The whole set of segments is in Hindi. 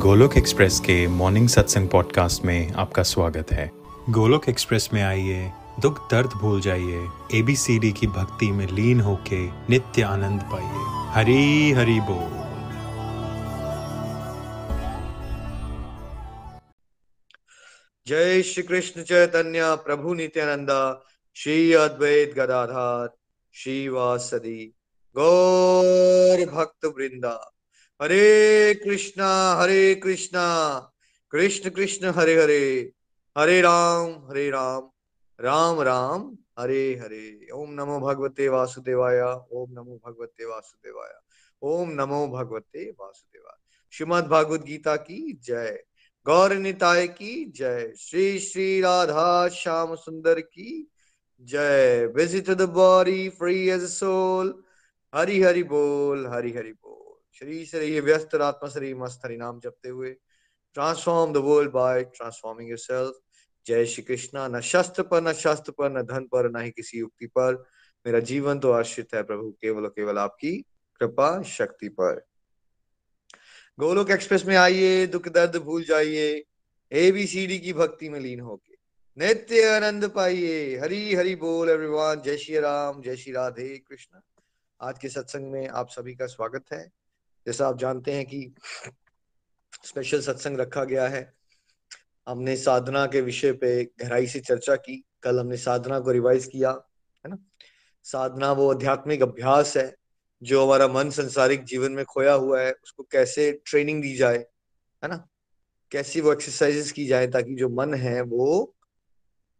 गोलोक एक्सप्रेस के मॉर्निंग सत्संग पॉडकास्ट में आपका स्वागत है। गोलोक एक्सप्रेस में आइए, दुख दर्द भूल जाइए एबीसीडी की भक्ति में लीन होके नित्य आनंद पाइए। हरी हरी बोल। जय श्री कृष्ण चैतन्य, प्रभु नित्यानंदा, श्री अद्वैत गदाधार श्री वासदी गौर भक्त वृंदा हरे कृष्णा हरे कृष्णा। कृष्ण कृष्ण, हरे हरे। हरे राम हरे राम। राम राम, हरे हरे। ओम नमो भगवते वासुदेवाय। ओम नमो भगवते वासुदेवाय। ओम नमो भगवते वासुदेवाय। श्रीमद भागवत गीता की जय। गौर निताय की जय। श्री श्री राधा श्याम सुंदर की जय। Visit the body free as soul Hari Hari बोल, हरि हरि बोल। शरीर से रहिए, व्यस्त आत्मा रहिए, मस्त हरि नाम जपते हुए। Transform the world by transforming yourself जय श्री कृष्णा। न शस्त्र पर, न शास्त्र पर, न धन पर, न ही किसी युक्ति पर। मेरा जीवन तो आश्रित है प्रभु, केवल केवल आपकी कृपा शक्ति पर। गोलोक एक्सप्रेस में आइए, दुख, दर्द भूल जाइए। एबीसीडी की भक्ति में लीन होके। नित्य आनंद पाइए। हरी हरी बोल एवरीवन जय श्री राम, जय श्री राधे कृष्ण। आज के सत्संग में आप सभी का स्वागत है। जैसा आप जानते हैं कि स्पेशल सत्संग रखा गया है हमने साधना के विषय पे गहराई से चर्चा की, कल हमने साधना को रिवाइज किया, है ना? साधना वो आध्यात्मिक अभ्यास है, जो हमारा मन संसारिक जीवन में खोया हुआ है, उसको कैसे ट्रेनिंग दी जाए, है ना? कैसी वो एक्सरसाइजेस की जाए ताकि जो मन है वो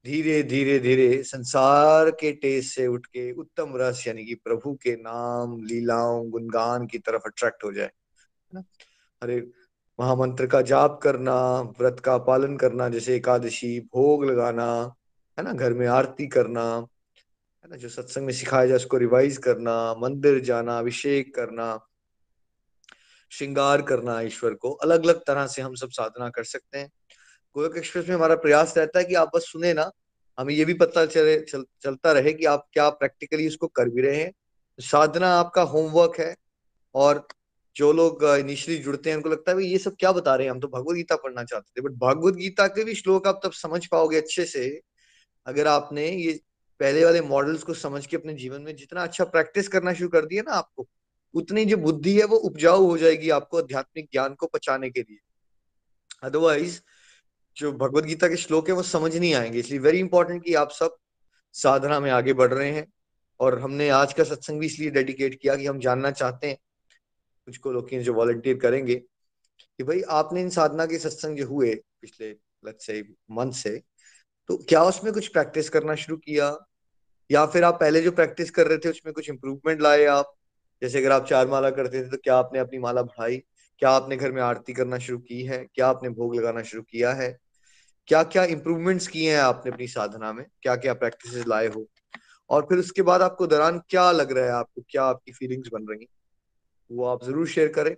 धीरे धीरे धीरे संसार के टेस्ट से उठ के उत्तम रस, यानी कि प्रभु के नाम, लीलाओं, गुणगान की तरफ़ अट्रैक्ट हो जाए ना? अरे, महामंत्र का जाप करना, व्रत का पालन करना, जैसे एकादशी, भोग लगाना, है ना? घर में आरती करना, है ना? जो सत्संग में सिखाया जाए उसको रिवाइज करना, मंदिर जाना, अभिषेक करना, श्रृंगार करना ईश्वर को अलग अलग तरह से हम सब साधना कर सकते हैं। गोलक एक्सप्रेस में हमारा प्रयास रहता है कि आप बस सुने ना हमें ये भी पता चले चल, चलता रहे कि आप क्या प्रैक्टिकली उसको कर भी रहे हैं। साधना आपका होमवर्क है और जो लोग इनिशियली जुड़ते हैं उनको लगता है ये सब क्या बता रहे हैं? हम तो भगवत गीता पढ़ना चाहते थे। बट भगवत गीता के भी श्लोक आप तब समझ पाओगे अच्छे से अगर आपने ये पहले वाले मॉडल्स को समझ के अपने जीवन में जितना अच्छा प्रैक्टिस करना शुरू कर दिया ना आपको उतनी जो बुद्धि है वो उपजाऊ हो जाएगी आपको आध्यात्मिक ज्ञान को पचाने के लिए। अदरवाइज़ जो भगवत गीता के श्लोक है, वो समझ नहीं आएँगे। इसलिए वेरी इंपॉर्टेंट कि आप सब साधना में आगे बढ़ रहे हैं और हमने आज का सत्संग भी इसलिए डेडिकेट किया कि हम जानना चाहते हैं। कुछ को लोग जो वॉलंटियर करेंगे कि भाई आपने इन साधना के सत्संग जो हुए पिछले से मंथ से तो क्या उसमें कुछ प्रैक्टिस करना शुरू किया? या फिर आप पहले जो प्रैक्टिस कर रहे थे, उसमें कुछ इंप्रूवमेंट लाए आप? जैसे अगर आप चार माला करते थे तो क्या आपने अपनी माला बढ़ाई? क्या आपने घर में आरती करना शुरू की है? क्या आपने भोग लगाना शुरू किया है? क्या क्या इंप्रूवमेंट्स किए हैं आपने अपनी साधना में? क्या क्या प्रैक्टिस लाए हो? और फिर उसके बाद आपको दौरान क्या लग रहा है आपको? क्या आपकी फीलिंग्स बन रही वो आप ज़रूर शेयर करें।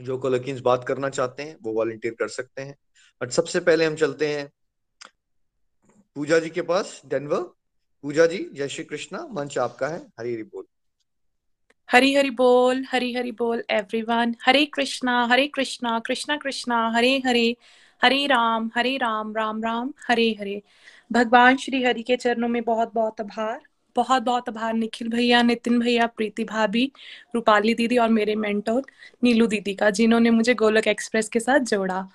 जो को कोलकिन बात करना चाहते हैं, वो वॉलंटियर कर सकते हैं। बट सबसे पहले हम चलते हैं पूजा जी के पास डेनवर पूजा जी, जय श्री कृष्णा। मंच आपका है। हरी हरी बोल। हरी हरी बोल, हरी हरी बोल एवरीवन हरे कृष्णा हरे कृष्णा कृष्णा कृष्णा, हरे हरे। हरे राम हरे राम राम राम, हरे हरे। भगवान श्री हरि के चरणों में बहुत बहुत आभार। बहुत बहुत आभार निखिल भैया, नितिन भैया, प्रीति भाभी, रूपाली दीदी और मेरे मेंटोर नीलू दीदी का, जिन्होंने मुझे गोलक एक्सप्रेस के साथ जोड़ा।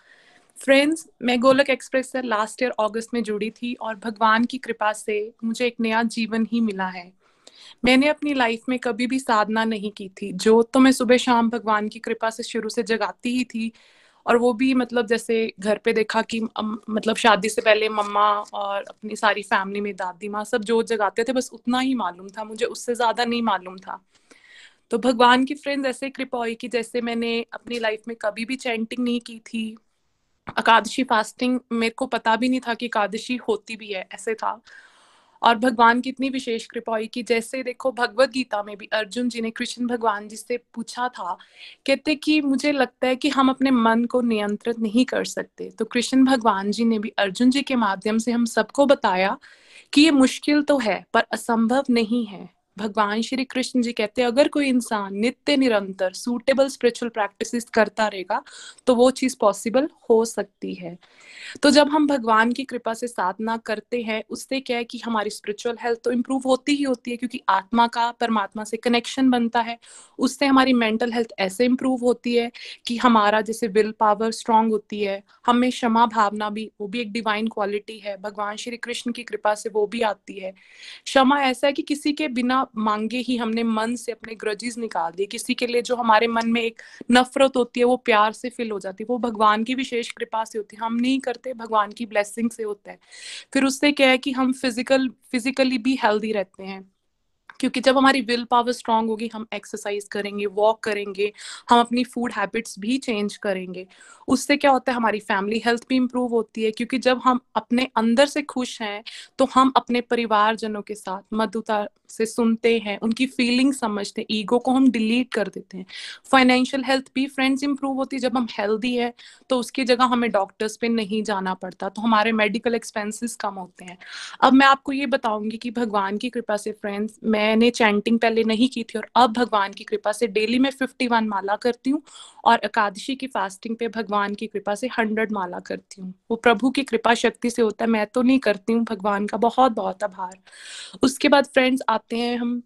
फ्रेंड्स मैं गोलक एक्सप्रेस से लास्ट ईयर अगस्त में जुड़ी थी और भगवान की कृपा से मुझे एक नया जीवन ही मिला है। मैंने अपनी लाइफ में कभी भी साधना नहीं की थी। जो तो मैं सुबह शाम भगवान की कृपा से शुरू से जगाती ही थी और वो भी मतलब जैसे घर पे देखा कि मतलब शादी से पहले मम्मा और अपनी सारी फैमिली में दादी, माँ सब जो जगाते थे, बस उतना ही मालूम था। मुझे उससे ज़्यादा नहीं मालूम था। तो भगवान की फ्रेंड्स ऐसे कृपा हुई कि जैसे मैंने अपनी लाइफ में कभी भी चैंटिंग नहीं की थी। एकादशी फास्टिंग मेरे को पता भी नहीं था कि एकादशी होती भी है, ऐसे था। और भगवान की इतनी विशेष कृपा हुई कि जैसे देखो भगवत गीता में भी अर्जुन जी ने, कृष्ण भगवान जी से पूछा था, कहते कि मुझे लगता है कि हम अपने मन को नियंत्रित नहीं कर सकते। तो कृष्ण भगवान जी ने भी अर्जुन जी के माध्यम से हम सबको बताया कि ये मुश्किल तो है, पर असंभव नहीं है। भगवान श्री कृष्ण जी कहते हैं, अगर कोई इंसान नित्य, निरंतर सूटेबल स्पिरिचुअल प्रैक्टिसेस करता रहेगा तो वो चीज़ पॉसिबल हो सकती है। तो जब हम भगवान की कृपा से साधना करते हैं, उससे क्या है कि हमारी स्पिरिचुअल हेल्थ तो इम्प्रूव होती ही होती है, क्योंकि आत्मा का, परमात्मा से कनेक्शन बनता है। उससे हमारी मेंटल हेल्थ ऐसे इम्प्रूव होती है कि हमारा जैसे विल पावर स्ट्रांग होती है। हमें क्षमा भावना भी, वो भी एक डिवाइन क्वालिटी है। भगवान श्री कृष्ण की कृपा से वो भी आती है। क्षमा ऐसा है कि किसी के बिना मांगे ही हमने मन से अपने ग्रजेस निकाल दिए। किसी के लिए जो हमारे मन में एक नफरत होती है, वो प्यार से फिल हो जाती है। वो भगवान की विशेष कृपा से होती है। हम नहीं करते, भगवान की ब्लेसिंग से होता है। फिर उससे क्या है कि हम फ़िज़िकल फिजिकली भी हेल्दी रहते हैं। क्योंकि जब हमारी विल पावर स्ट्रांग होगी, हम एक्सरसाइज करेंगे वॉक करेंगे, हम अपनी फ़ूड हैबिट्स भी चेंज करेंगे। उससे क्या होता है, हमारी फैमिली हेल्थ भी इम्प्रूव होती है, क्योंकि जब हम अपने अंदर से खुश हैं तो हम अपने परिवारजनों के साथ मधुता से सुनते हैं, उनकी फीलिंग समझते हैं ईगो को हम डिलीट कर देते हैं। फाइनेंशियल हेल्थ भी फ्रेंड्स इंप्रूव होती है, जब हम हेल्दी है तो उसकी जगह हमें डॉक्टर्स पे नहीं जाना पड़ता तो हमारे मेडिकल एक्सपेंसेस कम होते हैं। अब मैं आपको ये बताऊँगी कि भगवान की कृपा से फ्रेंड्स मैंने चैंटिंग पहले नहीं की थी और अब भगवान की कृपा से डेली मैं फिफ्टी वन माला करती हूँ और एकादशी की फास्टिंग पे भगवान की कृपा से हंड्रेड माला करती हूँ। वो प्रभु की कृपा शक्ति से होता है, मैं तो नहीं करती हूँ, भगवान का बहुत बहुत आभार। उसके बाद फ्रेंड्स आते हैं, हम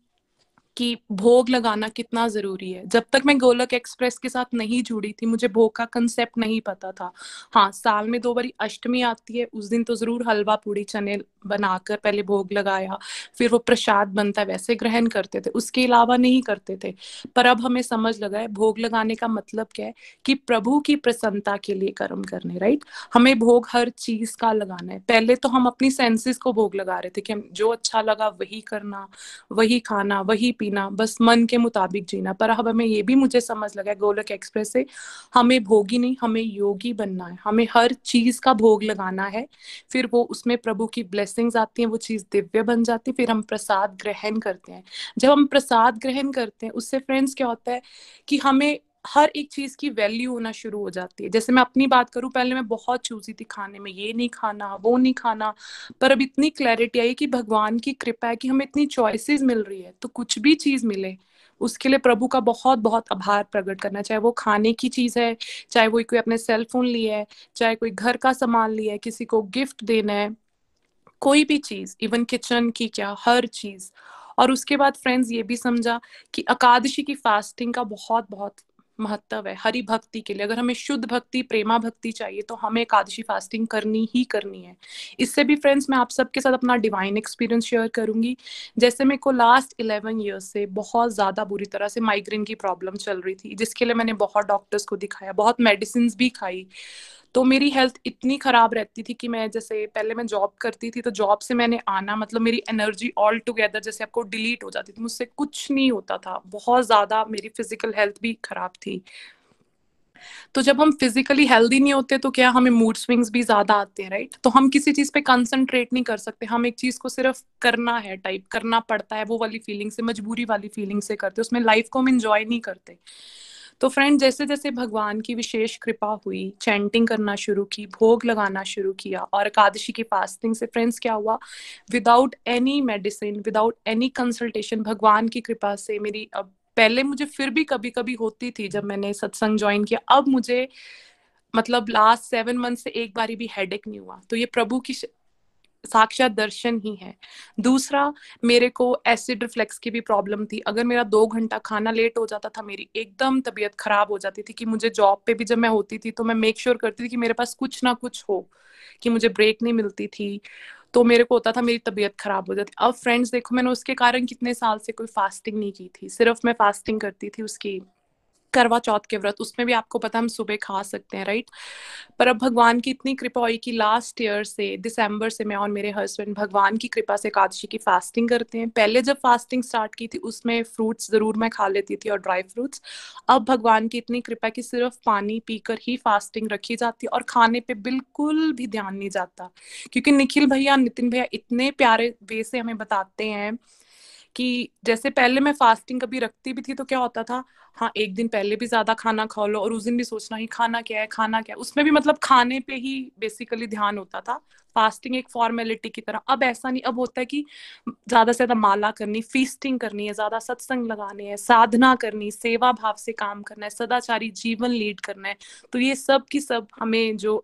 कि भोग लगाना कितना ज़रूरी है। जब तक मैं गोलक एक्सप्रेस के साथ नहीं जुड़ी थी, मुझे भोग का कंसेप्ट नहीं पता था। हाँ साल में दो बारी अष्टमी आती है, उस दिन तो ज़रूर हलवा, पूड़ी, चने बनाकर पहले भोग लगाया, फिर वो प्रसाद बनता है, वैसे ग्रहण करते थे, उसके अलावा नहीं करते थे। पर अब हमें समझ लगा है, भोग लगाने का मतलब क्या है कि प्रभु की प्रसन्नता के लिए कर्म करने राइट हमें भोग हर चीज़ का लगाना है। पहले तो हम अपनी सेंसेस को भोग लगा रहे थे कि हम जो अच्छा लगा वही करना, वही खाना, वही पीना, बस मन के मुताबिक जीना। पर अब हमें ये भी मुझे समझ लगा है, गोलक एक्सप्रेस से, हमें भोगी नहीं, हमें योगी बनना है। हमें हर चीज़ का भोग लगाना है, फिर वो उसमें प्रभु की ब्लेसिंग्स आती हैं, वो चीज़ दिव्य बन जाती है, फिर हम प्रसाद ग्रहण करते हैं। जब हम प्रसाद ग्रहण करते हैं, उससे फ्रेंड्स क्या होता है कि हमें हर एक चीज़ की वैल्यू होना शुरू हो जाती है। जैसे मैं अपनी बात करूँ, पहले मैं बहुत चूजी थी खाने में, ये नहीं खाना, वो नहीं खाना, पर अब इतनी क्लैरिटी आई कि भगवान की कृपा है कि हमें इतनी चॉइसेस मिल रही है तो कुछ भी चीज़ मिले, उसके लिए प्रभु का बहुत बहुत आभार प्रकट करना, चाहे वो खाने की चीज़ है, चाहे वो कोई अपने सेल फ़ोन लिया है, चाहे कोई घर का सामान लिया है, किसी को गिफ्ट देना है, कोई भी चीज़ इवन किचन की क्या, हर चीज़। और उसके बाद फ्रेंड्स ये भी समझा कि एकादशी की फास्टिंग का बहुत बहुत महत्व है, हरि भक्ति के लिए। अगर हमें शुद्ध भक्ति, प्रेमा भक्ति चाहिए तो हमें एकादशी फास्टिंग करनी ही करनी है। इससे भी फ्रेंड्स मैं आप सबके साथ अपना डिवाइन एक्सपीरियंस शेयर करूँगी। जैसे मेरे को लास्ट इलेवन ईयर्स से बहुत ज़्यादा बुरी तरह से माइग्रेन की प्रॉब्लम चल रही थी, जिसके लिए मैंने बहुत डॉक्टर्स को दिखाया, बहुत मेडिसिन भी खाई। तो मेरी हेल्थ इतनी खराब रहती थी कि मैं जैसे पहले मैं जॉब करती थी तो जॉब से मैंने आना मतलब मेरी एनर्जी ऑल टुगेदर जैसे आपको डिलीट हो जाती थी, मुझसे कुछ नहीं होता था। बहुत ज़्यादा मेरी फ़िज़िकल हेल्थ भी खराब थी। तो जब हम फिजिकली हेल्दी नहीं होते तो क्या हमें मूड स्विंग्स भी ज़्यादा आते हैं राइट तो हम किसी चीज़ पे कंसंट्रेट नहीं कर सकते। हम एक चीज़ को सिर्फ़ करना है टाइप करना पड़ता है, वो वाली फीलिंग से, मजबूरी वाली फीलिंग से करते उसमें लाइफ को हम इंजॉय नहीं करते। तो फ्रेंड जैसे जैसे भगवान की विशेष कृपा हुई चैंटिंग करना शुरू की, भोग लगाना शुरू किया और एकादशी की फास्टिंग से फ्रेंड्स क्या हुआ? Without any medicine without any consultation भगवान की कृपा से मेरी, अब पहले मुझे फिर भी कभी कभी होती थी जब मैंने सत्संग ज्वाइन किया। अब मुझे मतलब लास्ट सेवन मंथ से एक बारी भी हेडेक नहीं हुआ। तो ये प्रभु की साक्षात दर्शन ही है। दूसरा, मेरे को एसिड रिफ्लेक्स की भी प्रॉब्लम थी। अगर मेरा दो घंटा खाना लेट हो जाता था, मेरी एकदम तबीयत खराब हो जाती थी कि मुझे जॉब पे भी जब मैं होती थी तो मैं मेक श्योर sure करती थी कि मेरे पास कुछ ना कुछ हो, कि मुझे ब्रेक नहीं मिलती थी। तो मेरे को होता था, मेरी तबीयत खराब हो जाती अब फ्रेंड्स देखो, मैंने उसके कारण कितने साल से कोई फास्टिंग नहीं की थी। सिर्फ़ मैं फास्टिंग करती थी उसकी। करवा चौथ के व्रत, उसमें भी आपको पता हम सुबह खा सकते हैं राइट पर अब भगवान की इतनी कृपा हुई कि लास्ट ईयर से दिसंबर से मैं और मेरे हस्बैंड भगवान की कृपा से एकादशी की फास्टिंग करते हैं। पहले जब फास्टिंग स्टार्ट की थी, उसमें फ्रूट्स ज़रूर मैं खा लेती थी और ड्राई फ्रूट्स अब भगवान की इतनी कृपा कि सिर्फ़ पानी पीकर ही फास्टिंग रखी जाती है और खाने पे बिल्कुल भी ध्यान नहीं जाता। क्योंकि निखिल भैया, नितिन भैया इतने प्यारे वे से हमें बताते हैं कि जैसे पहले मैं फास्टिंग कभी रखती भी थी तो क्या होता था? हाँ एक दिन पहले भी ज़्यादा खाना खा लो और उस दिन भी सोचना ही खाना क्या है, खाना क्या है। उसमें भी मतलब खाने पे ही बेसिकली ध्यान होता था। फास्टिंग एक फॉर्मेलिटी की तरह। अब ऐसा नहीं, अब होता है कि ज़्यादा से ज़्यादा माला करनी फीसटिंग करनी है, ज़्यादा सत्संग लगाने है, साधना करनी, सेवा भाव से काम करना है, सदाचारी जीवन लीड करना है। तो ये सब की सब हमें जो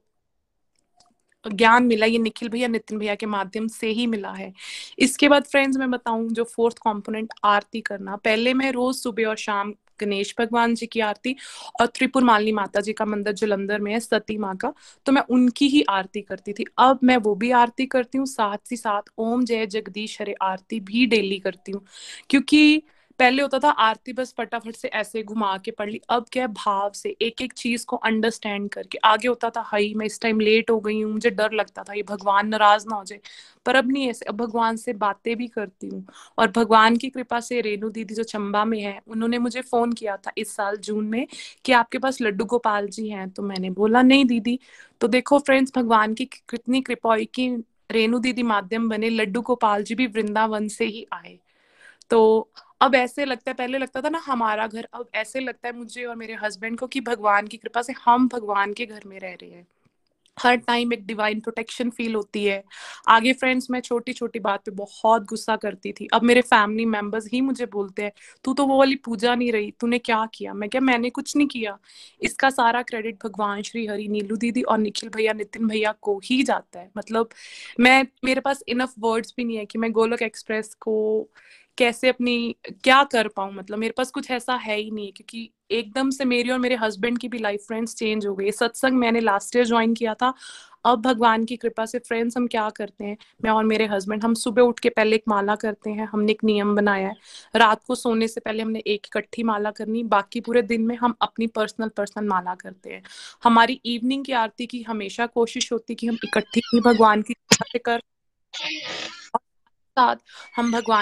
ज्ञान मिला ये निखिल भैया, नितिन भैया के माध्यम से ही मिला है। इसके बाद फ्रेंड्स मैं बताऊँ जो फोर्थ कंपोनेंट आरती करना। पहले मैं रोज सुबह और शाम गणेश भगवान जी की आरती और त्रिपुर मालिनी माता जी का मंदिर जलंधर में है, सती माँ का तो मैं उनकी ही आरती करती थी। अब मैं वो भी आरती करती हूँ, साथ ही साथ ओम जय जगदीश हरे आरती भी डेली करती हूँ। क्योंकि पहले होता था, आरती बस फटाफट से ऐसे घुमा के पढ़ ली। अब क्या है, भाव से एक एक चीज़ को अंडरस्टैंड करके। आगे होता था हाई मैं इस टाइम लेट हो गई हूँ, मुझे डर लगता था, ये भगवान नाराज़ ना हो जाए। पर अब नहीं ऐसे, अब भगवान से बातें भी करती हूँ। और भगवान की कृपा से रेणु दीदी जो चंबा में है, उन्होंने मुझे फ़ोन किया था इस साल जून में कि आपके पास लड्डू गोपाल जी हैं। तो मैंने बोला, नहीं दीदी। तो देखो फ्रेंड्स भगवान की, कितनी कृपा हुई कि रेणु दीदी माध्यम बने, लड्डू गोपाल जी भी वृंदावन से ही आए। तो अब ऐसे लगता है, पहले लगता था ना हमारा घर, अब ऐसे लगता है मुझे और मेरे हस्बैंड को कि भगवान की कृपा से हम भगवान के घर में रह रहे हैं। हर टाइम एक डिवाइन प्रोटेक्शन फील होती है। आगे फ्रेंड्स मैं छोटी छोटी बात पे बहुत गुस्सा करती थी। अब मेरे फैमिली मेंबर्स ही मुझे बोलते हैं, तू तो वो वाली पूजा नहीं रही, तूने क्या किया? मैं क्या, मैंने कुछ नहीं किया। इसका सारा क्रेडिट भगवान श्री हरि, नीलू दीदी और निखिल भैया, नितिन भैया को ही जाता है। मतलब मैं, मेरे पास इनफ वर्ड्स भी नहीं है कि मैं गोलक एक्सप्रेस को कैसे अपनी, क्या कर पाऊँ? मतलब मेरे पास कुछ ऐसा है ही नहीं क्योंकि एकदम से मेरी और मेरे हस्बैंड की भी लाइफ फ्रेंड्स चेंज हो गई सत्संग मैंने लास्ट ईयर ज्वाइन किया था। अब भगवान की कृपा से फ्रेंड्स हम क्या करते हैं? मैं और मेरे हस्बैंड हम सुबह उठ के पहले एक माला करते हैं। हमने एक नियम बनाया है। रात को सोने से पहले हमने एक इकट्ठी माला करनी बाकी पूरे दिन में हम अपनी पर्सनल पर्सनल माला करते हैं। हमारी इवनिंग की आरती की हमेशा कोशिश होती है कि हम इकट्ठी ही भगवान की कृपा से कर साथ हम भगवान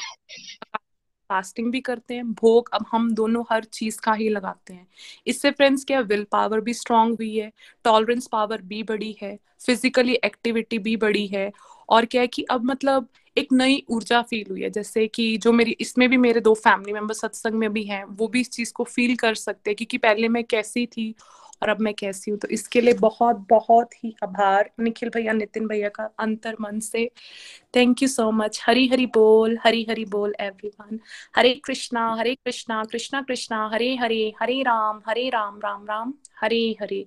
फास्टिंग भी करते हैं, भोग अब हम दोनों हर चीज़ का ही लगाते हैं। इससे फ्रेंड्स क्या विल पावर भी स्ट्रांग हुई है टॉलरेंस पावर भी बड़ी है फिजिकली एक्टिविटी भी बड़ी है, और क्या है कि अब मतलब एक नई ऊर्जा फील हुई है। जैसे कि जो मेरी, इसमें भी मेरे दो फैमिली मेंबर सत्संग में भी हैं, वो भी इस चीज़ को फील कर सकते हैं, क्योंकि पहले मैं कैसी थी और अब मैं कैसी हूँ? तो इसके लिए बहुत बहुत ही आभार निखिल भैया, नितिन भैया का अंतर मन से। Thank you so much Hari Hari बोल, हरी हरी बोल everyone Hare Krishna Hare Krishna Krishna Krishna, Hare Hare Hare Ram Hare Ram Ram Ram, Hare Hare.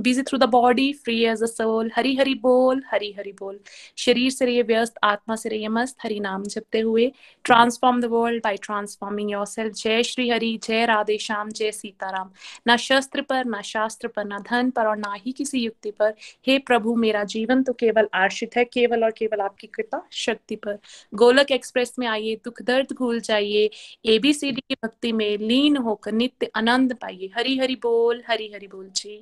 Busy through the body free as a soul Hari Hari बोल, हरी हरी बोल. शरीर से रहिए व्यस्त, आत्मा से रहिए मस्त, हरि नाम जपते हुए. Transform the world by transforming your self जय श्री हरि, जय राधे श्याम, जय सीताराम. ना शस्त्र पर, ना शास्त्र पर, ना धन पर और ना ही किसी युक्ति पर। हे प्रभु, मेरा जीवन तो केवल आश्रित है, केवल और केवल आपकी कृपा शक्ति पर। गोलक एक्सप्रेस में आइए, दुख दर्द भूल जाइए एबीसीडी की भक्ति में लीन होकर नित्य आनंद पाइए। हरी हरी बोल हरी हरी बोल, जी।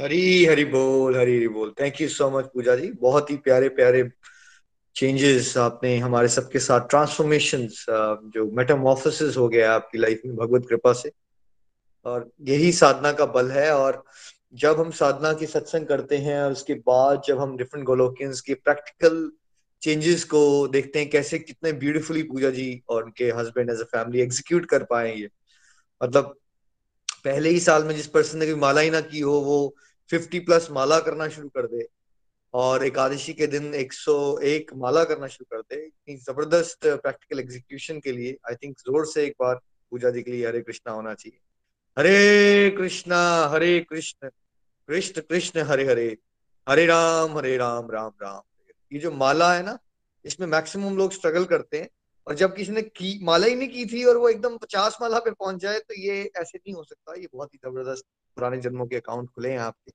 हरी हरी बोल हरी हरी बोल। Thank you so much Pooja ji. बहुत ही प्यारे प्यारे चेंजेस आपने हमारे सबके साथ ट्रांसफॉर्मेशन जो मेटामॉर्फोसिस हो गया आपकी लाइफ में, भगवत कृपा से। और यही साधना का बल है। और जब हम साधना की सत्संग करते हैं और उसके बाद जब हम डिफरेंट गोलोकियंस के प्रैक्टिकल चेंजेस को देखते हैं, कैसे कितने ब्यूटीफुली पूजा जी और उनके husband as a family execute कर पाए ये। मतलब पहले ही साल में जिस पर्सन ने माला ही ना की हो, वो फिफ्टी प्लस माला करना शुरू कर दे और एकादशी के दिन 101 माला करना शुरू कर दे। ज़बरदस्त प्रैक्टिकल एग्जीक्यूशन के लिए आई थिंक ज़ोर से एक बार पूजा जी के लिए हरे कृष्णा होना चाहिए। हरे कृष्णा, हरे कृष्ण कृष्ण कृष्ण, हरे हरे हरे राम हरे राम राम राम। ये जो माला है ना, इसमें मैक्सिमम लोग स्ट्रगल करते हैं। और जब किसी ने की, माला ही नहीं की थी और वो एकदम पचास माला पे पहुँच जाए तो ये ऐसे नहीं हो सकता। ये बहुत ही ज़बरदस्त पुराने जन्मों के अकाउंट खुले हैं आपके।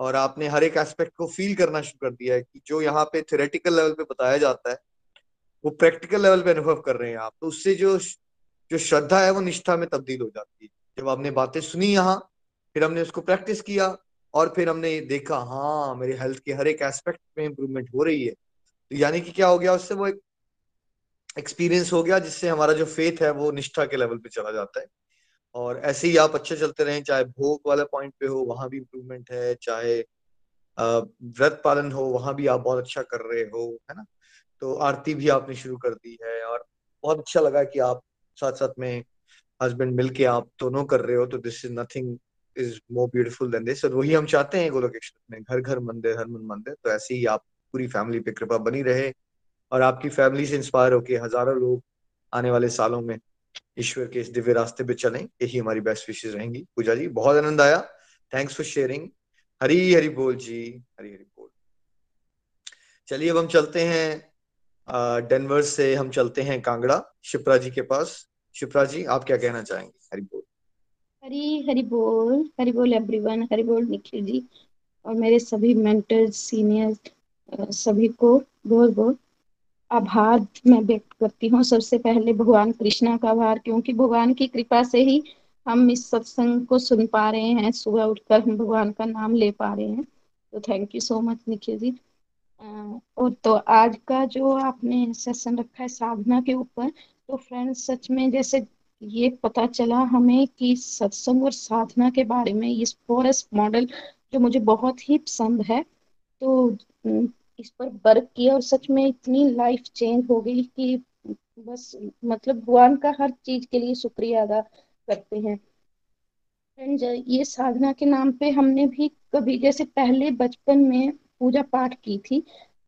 और आपने हर एक एस्पेक्ट को फील करना शुरू कर दिया है कि जो यहाँ पे थेरेटिकल लेवल पे बताया जाता है, वो प्रैक्टिकल लेवल पे अनुभव कर रहे हैं आप। तो उससे जो जो श्रद्धा है, वो निष्ठा में तब्दील हो जाती है। जब आपने बातें सुनी यहाँ, फिर हमने उसको प्रैक्टिस किया और फिर हमने देखा हाँ मेरे हेल्थ के हर एक एस्पेक्ट में इम्प्रूवमेंट हो रही है। तो यानी कि क्या हो गया, उससे वो एक एक्सपीरियंस हो गया जिससे हमारा जो फेथ है वो निष्ठा के लेवल पे चला जाता है। और ऐसे ही आप अच्छे चलते रहें, चाहे भोग वाले पॉइंट पे हो, वहाँ भी इम्प्रूवमेंट है, चाहे व्रत पालन हो, वहाँ भी आप बहुत अच्छा कर रहे हो, है ना? तो आरती भी आपने शुरू कर दी है और बहुत अच्छा लगा कि आप साथ साथ में हस्बैंड मिलके आप दोनों कर रहे हो तो this is nothing is more beautiful than this और वही हम चाहते हैं गोलोक में, घर घर मंदिर, हर मन मंदिर। तो ऐसे ही आप पूरी फैमिली पे कृपा बनी रहे और आपकी फैमिली से इंस्पायर होके हज़ारों लोग आने वाले सालों में ईश्वर के इस दिव्य रास्ते पे चलें। यही हमारी बेस्ट विशेष रहेंगी। पूजा जी, बहुत आनंद आया। Thanks for sharing Hari Hari बोल जी, हरी हरी बोल। चलिए अब हम चलते हैं डेनवर से हम चलते हैं कांगड़ा, शिप्रा जी के पास। शिप्रा जी आप क्या कहना चाहेंगे? हरी बोल। हरी हरी बोल हरी बोल एवरीवन हरी बोल निखिल जी और मेरे सभी मेंटर सीनियर सभी को बहुत बहुत आभार मैं व्यक्त करती हूँ। सबसे पहले भगवान कृष्णा का आभार, क्योंकि भगवान की कृपा से ही हम इस सत्संग को सुन पा रहे हैं। सुबह उठकर हम भगवान का नाम ले पा रहे हैं। तो thank you so much Nikhil ji. और तो आज का जो आपने सेशन रखा है साधना के ऊपर तो फ्रेंड्स सच में जैसे ये पता चला हमें कि सत्संग और साधना के बारे में इस फॉरेस्ट मॉडल जो मुझे बहुत ही पसंद है तो इस पर वर्क किया और सच में इतनी लाइफ चेंज हो गई कि बस मतलब भगवान का हर चीज़ के लिए शुक्रिया अदा करते हैं। फ्रेंड ये साधना के नाम पे हमने भी कभी जैसे पहले बचपन में पूजा पाठ की थी,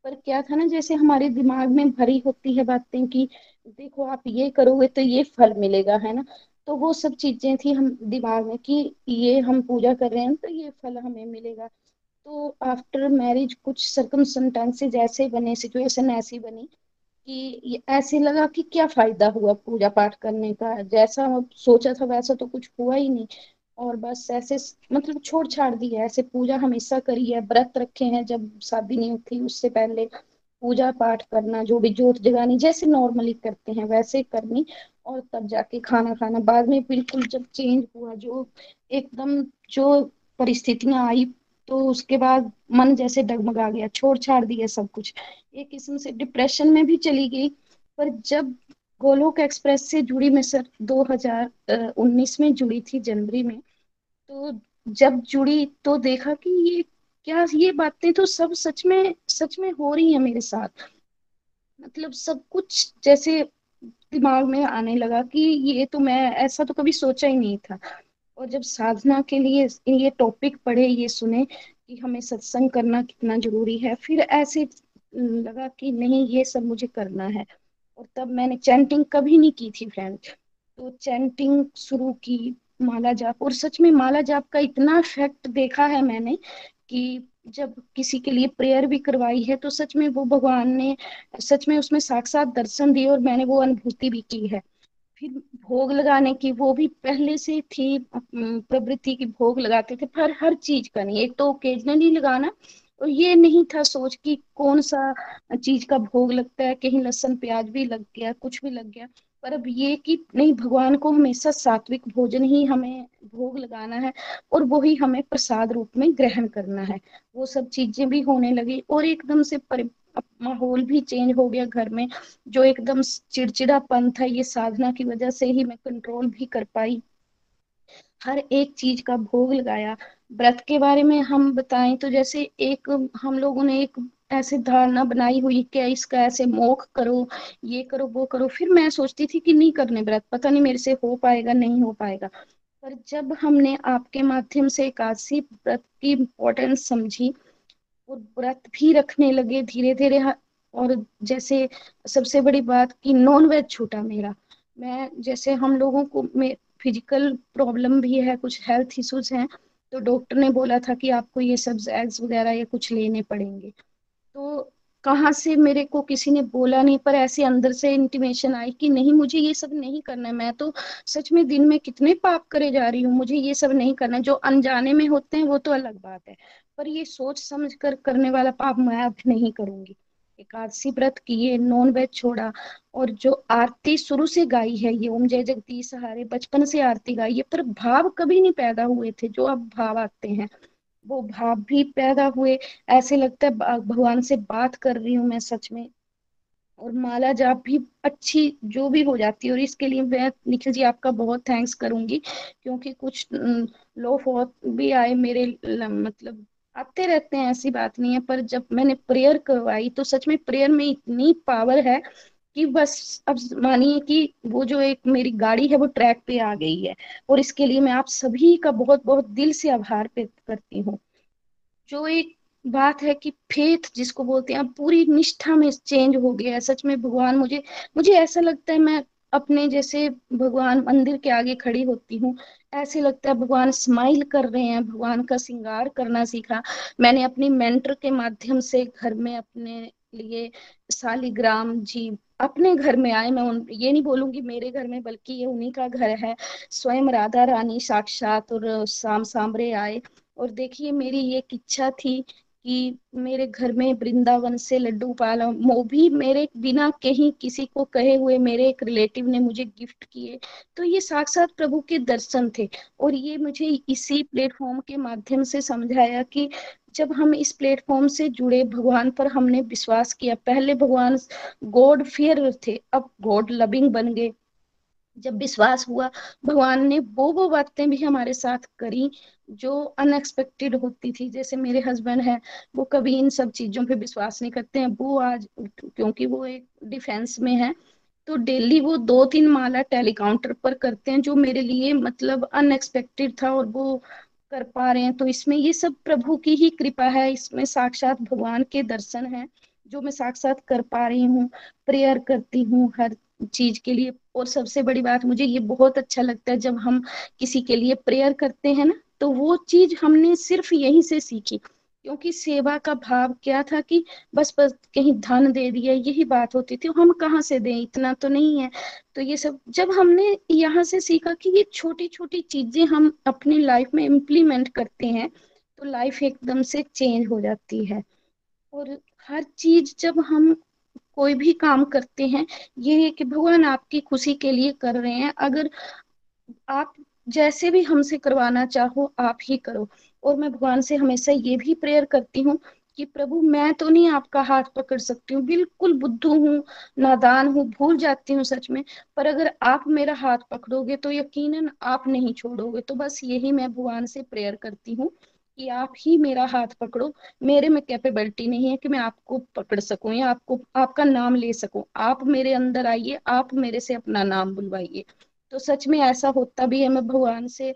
पर क्या था ना जैसे हमारे दिमाग में भरी होती है बातें कि देखो, आप ये करोगे तो ये फल मिलेगा, है ना? तो वो सब चीज़ें थी हम दिमाग में कि ये हम पूजा कर रहे हैं तो ये फल हमें मिलेगा। तो आफ्टर मैरिज कुछ सर्कमस्टेंसेज ऐसे बने सिचुएशन ऐसी बनी कि ऐसे लगा कि क्या फ़ायदा हुआ पूजा पाठ करने का? जैसा सोचा था वैसा तो कुछ हुआ ही नहीं। और बस ऐसे मतलब छोड़ छाड़ दिया, ऐसे पूजा हमेशा करी है, व्रत रखे हैं जब शादी नहीं थी उससे पहले। पूजा पाठ करना, जो भी जोत जगानी, जैसे नॉर्मली करते हैं, वैसे करनी और तब जाके खाना खाना। बाद में बिल्कुल जब चेंज हुआ, जो एकदम जो परिस्थितियाँ आई तो उसके बाद मन जैसे डगमगा गया, छोड़ छाड़ दिया सब कुछ। एक किस्म से डिप्रेशन में भी चली गई, पर जब गोलोक एक्सप्रेस से जुड़ी मैं सर 2019 में जुड़ी थी जनवरी में तो जब जुड़ी तो देखा कि ये क्या ये बातें तो सब सच में सच में हो रही है मेरे साथ। मतलब सब कुछ जैसे दिमाग में आने लगा कि ये तो मैं, ऐसा तो कभी सोचा ही नहीं था। और जब साधना के लिए ये टॉपिक पढ़े, ये सुने कि हमें सत्संग करना कितना ज़रूरी है, फिर ऐसे लगा कि नहीं, ये सब मुझे करना है। और तब मैंने चैंटिंग कभी नहीं की थी फ्रेंड तो चैंटिंग शुरू की, माला जाप। और सच में माला जाप का इतना इफ़ेक्ट देखा है मैंने कि जब किसी के लिए प्रेयर भी करवाई है तो सच में वो भगवान ने, सच में उसमें साक्षात दर्शन दिए और मैंने वो अनुभूति भी की है। फिर भोग लगाने की, वो भी पहले से थी प्रवृत्ति की भोग लगाते थे, पर हर चीज़ का नहीं। एक तो ओकेजनली लगाना, और ये नहीं था सोच कि कौन सा चीज़ का भोग लगता है, कहीं लहसन प्याज भी लग गया, कुछ भी लग गया। पर अब ये कि नहीं, भगवान को हमेशा सात्विक भोजन ही हमें भोग लगाना है और वो ही हमें प्रसाद रूप में ग्रहण करना है। वो सब चीज़ें भी होने लगी और एकदम से माहौल भी चेंज हो गया घर में, जो एकदम चिड़चिड़ापन था, ये साधना की वजह से ही मैं कंट्रोल भी कर पाई। हर एक चीज़ का भोग लगाया। व्रत के बारे में हम बताएँ तो जैसे एक, हम लोगों ने एक ऐसे धारणा बनाई हुई कि इसका ऐसे मोख करो, ये करो, वो करो। फिर मैं सोचती थी कि नहीं करने व्रत, पता नहीं मेरे से हो पाएगा, नहीं हो पाएगा। पर जब हमने आपके माध्यम से एकादशी व्रत की इम्पोर्टेंस समझी और व्रत भी रखने लगे धीरे धीरे और जैसे सबसे बड़ी बात कि नॉन वेज छूटा मेरा। मैं, जैसे हम लोगों को फ़िज़िकल प्रॉब्लम भी है, कुछ हेल्थ इश्यूज़ हैं तो डॉक्टर ने बोला था कि आपको ये सब एग्स वगैरह या कुछ लेने पड़ेंगे। तो कहाँ से मेरे को किसी ने बोला नहीं, पर ऐसे अंदर से इंटीमेशन आई कि नहीं, मुझे ये सब नहीं करना है। मैं तो सच में दिन में कितने पाप करे जा रही हूँ, मुझे ये सब नहीं करना है। जो अनजाने में होते हैं, वो तो अलग बात है। पर ये सोच समझ कर करने वाला पाप मैं अब नहीं करूँगी। एकादशी व्रत किए, नॉन वेज छोड़ा, और जो आरती शुरू से गाई है, ये ओम जय जगदीश सहारे, बचपन से आरती गाई है, पर भाव कभी नहीं पैदा हुए थे, जो अब भाव आते हैं। वो भाव भी पैदा हुए। ऐसे लगता है भगवान से बात कर रही हूँ मैं सच में। और माला जाप भी अच्छी जो भी हो जाती है। और इसके लिए मैं, निखिल जी आपका बहुत थैंक्स करूँगी। क्योंकि कुछ लो फॉथ भी आए मेरे मतलब आते रहते हैं, ऐसी बात नहीं है। पर जब मैंने प्रेयर करवाई तो सच में प्रेयर में इतनी पावर है। कि बस, अब मानिए कि वो जो एक मेरी गाड़ी है, वो ट्रैक पे आ गई है। और इसके लिए मैं आप सभी का बहुत बहुत दिल से आभार व्यक्त करती हूँ। जो एक बात है कि फेथ जिसको बोलते हैं पूरी निष्ठा में चेंज हो गया है। सच में भगवान मुझे मुझे ऐसा लगता है, मैं अपने जैसे भगवान मंदिर के आगे खड़ी होती हूँ। ऐसे लगता है भगवान स्माइल कर रहे हैं, भगवान का श्रृंगार करना सीखा। मैंने अपनी मेंटर के माध्यम से घर में अपने लिए सालिग्राम, जी अपने घर में आए, मैं उन, ये नहीं बोलूँगी मेरे घर में, बल्कि ये उन्हीं का घर है। स्वयं राधा रानी साक्षात और शाम सांबरे आए। और देखिए, मेरी ये इच्छा थी कि मेरे घर में वृंदावन से लड्डू पाला। वो भी मेरे बिना कहीं किसी को कहे हुए मेरे एक रिलेटिव ने मुझे गिफ्ट किए। तो ये साक्षात प्रभु के दर्शन थे। और ये मुझे इसी प्लेटफॉर्म के माध्यम से समझाया कि जब हम इस प्लेटफॉर्म से जुड़े भगवान पर हमने विश्वास किया, पहले भगवान गॉड फियर थे, अब गॉड लविंग बन गए। जब विश्वास हुआ, भगवान ने वो वो बातें भी हमारे साथ करी जो अनएक्सपेक्टेड होती थी। जैसे मेरे हस्बैंड है, वो कभी इन सब चीज़ों पे विश्वास नहीं करते हैं। वो आज, क्योंकि वो एक डिफेंस में है तो डेली वो दो तीन माला टेलीकाउंटर पर करते हैं, जो मेरे लिए मतलब अनएक्सपेक्टेड था और वो कर पा रहे हैं तो इसमें ये सब प्रभु की ही कृपा है, इसमें साक्षात भगवान के दर्शन है, जो मैं साक्षात कर पा रही हूँ, प्रेयर करती हूँ हर चीज़ के लिए। और सबसे बड़ी बात, मुझे ये बहुत अच्छा लगता है जब हम किसी के लिए प्रेयर करते हैं ना तो वो चीज़ हमने सिर्फ़ यहीं से सीखी। क्योंकि सेवा का भाव क्या था कि बस बस कहीं धन दे दिया, यही बात होती थी, हम कहाँ से दें? इतना तो नहीं है। तो ये सब, जब हमने यहाँ से सीखा कि ये छोटी छोटी चीज़ें हम अपनी लाइफ में इम्प्लीमेंट करते हैं तो लाइफ एकदम से चेंज हो जाती है। और हर चीज़ जब हम कोई भी काम करते हैं, ये है कि भगवान आपकी खुशी के लिए कर रहे हैं। अगर आप जैसे भी हमसे करवाना चाहो, आप ही करो। और मैं भगवान से हमेशा ये भी प्रेयर करती हूँ कि प्रभु, मैं तो नहीं आपका हाथ पकड़ सकती हूँ। बिल्कुल बुद्धू हूँ, नादान हूँ, भूल जाती हूँ सच में। पर अगर आप मेरा हाथ पकड़ोगे तो यकीनन आप नहीं छोड़ोगे। तो बस यही मैं भगवान से प्रेयर करती हूँ कि आप ही मेरा हाथ पकड़ो। मेरे में कैपेबिलिटी नहीं है कि मैं आपको पकड़ सकूँ या आपको, आपका नाम ले सकूँ। आप मेरे अंदर आइए, आप मेरे से अपना नाम बुलवाइए। तो सच में ऐसा होता भी है, मैं भगवान से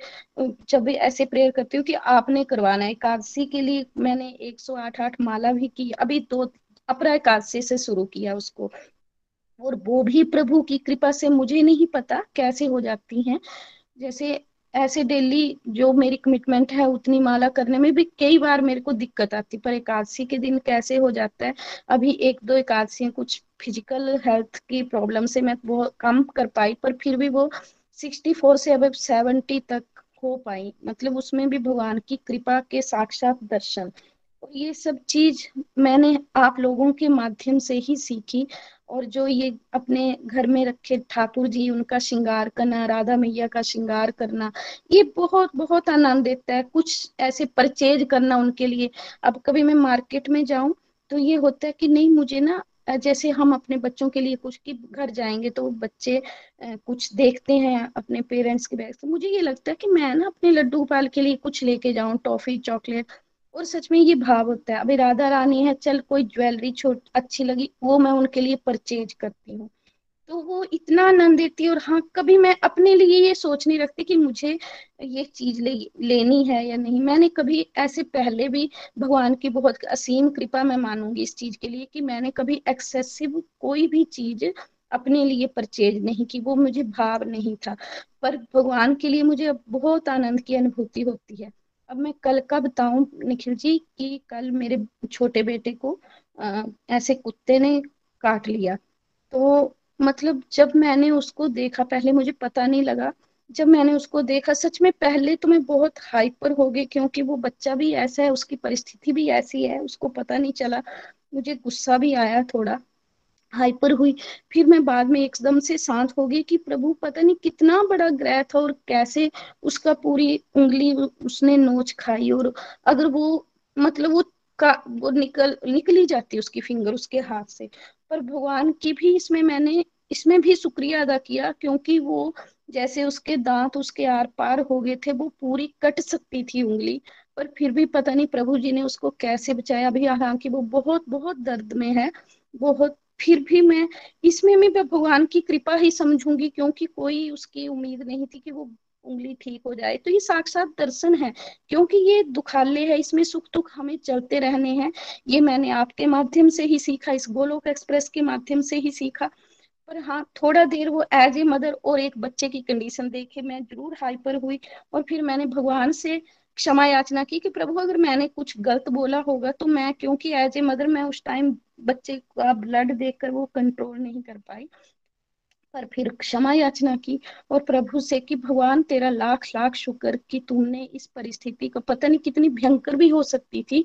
जब भी ऐसे प्रेयर करती हूँ कि आपने करवाना है, एकादशी के लिए मैंने एक सौ आठ आठ माला भी की, अभी दो, अपरा एकादशी से शुरू किया उसको। और वो भी प्रभु की कृपा से, मुझे नहीं पता कैसे हो जाती हैं। जैसे ऐसे डेली जो मेरी कमिटमेंट है, उतनी माला करने में भी कई बार मेरे को दिक्कत आती, पर एकादशी के दिन कैसे हो जाता है, अभी एक दो एकादशी कुछ फ़िज़िकल हेल्थ की प्रॉब्लम से मैं बहुत कम कर पाई, पर फिर भी वो सिक्सटी फोर से अब सेवेंटी तक हो पाई। मतलब उसमें भी भगवान की कृपा के साक्षात दर्शन। और ये सब चीज़ मैंने आप लोगों के माध्यम से ही सीखी और जो ये अपने घर में रखे ठाकुर जी, उनका श्रृंगार करना, राधा मैया का श्रृंगार करना, ये बहुत बहुत आनंद देता है। कुछ ऐसे परचेज करना उनके लिए। अब कभी मैं मार्केट में जाऊँ तो ये होता है कि नहीं, मुझे ना जैसे हम अपने बच्चों के लिए कुछ की घर जाएँगे तो बच्चे कुछ देखते हैं अपने पेरेंट्स के बैग से। मुझे ये लगता है कि मैं ना अपने लड्डू पाल के लिए कुछ लेके जाऊँ, टॉफी, चॉकलेट, और सच में ये भाव होता है। अभी राधा रानी है, चल कोई ज्वेलरी छोट अच्छी लगी, वो मैं उनके लिए परचेज करती हूँ। तो वो इतना आनंद देती है और हाँ कभी मैं अपने लिए ये सोच नहीं रखती कि मुझे ये चीज़ ले, लेनी है या नहीं। मैंने कभी ऐसे पहले भी भगवान की बहुत असीम कृपा मैं मानूँगी इस चीज़ के लिए कि मैंने कभी एक्सेसिव कोई भी चीज़ अपने लिए परचेज नहीं की वो मुझे भाव नहीं था। पर भगवान के लिए मुझे बहुत आनंद की अनुभूति होती है। अब मैं कल का बताऊँ निखिल जी कि कल मेरे छोटे बेटे को आ, ऐसे कुत्ते ने काट लिया। तो मतलब जब मैंने उसको देखा, पहले मुझे पता नहीं लगा। जब मैंने उसको देखा, सच में पहले तो मैं बहुत हाइपर हो गई, क्योंकि वो बच्चा भी ऐसा है, उसकी परिस्थिति भी ऐसी है, उसको पता नहीं चला। मुझे गुस्सा भी आया थोड़ा हाइपर हुई। फिर मैं बाद में एकदम से शांत हो गई कि प्रभु, पता नहीं कितना बड़ा ग्रह था और कैसे उसका पूरी उंगली उसने नोच खाई। और अगर वो मतलब वो का वो निकल, निकली जाती उसकी फिंगर उसके हाथ से। पर भगवान की भी इसमें मैंने, इसमें भी शुक्रिया अदा किया क्योंकि वो जैसे उसके दांत उसके आर पार हो गए थे, वो पूरी कट सकती थी उंगली। पर फिर भी पता नहीं प्रभु जी ने उसको कैसे बचाया। अभी हालाँकि वो बहुत बहुत दर्द में है, बहुत, फिर भी मैं इसमें भी मैं भगवान की कृपा ही समझूँगी क्योंकि कोई उसकी उम्मीद नहीं थी कि वो उंगली ठीक हो जाए तो ये साक्षात दर्शन है, क्योंकि ये दुखालय है, इसमें सुख दुख हमें चलते रहने हैं। ये मैंने आपके माध्यम से ही सीखा, इस गोलोक एक्सप्रेस के माध्यम से ही सीखा। पर हाँ थोड़ा देर वो एज ए मदर और एक बच्चे की कंडीशन देखे, मैं ज़रूर हाइपर हुई और फिर मैंने भगवान से क्षमा याचना की कि प्रभु, अगर मैंने कुछ गलत बोला होगा तो मैं, क्योंकि एज ए मदर मैं उस टाइम बच्चे का ब्लड देखकर वो कंट्रोल नहीं कर पाई। पर फिर क्षमा याचना की और प्रभु से कि भगवान तेरा लाख लाख शुक्र कि तुमने इस परिस्थिति को, पता नहीं कितनी भयंकर भी हो सकती थी,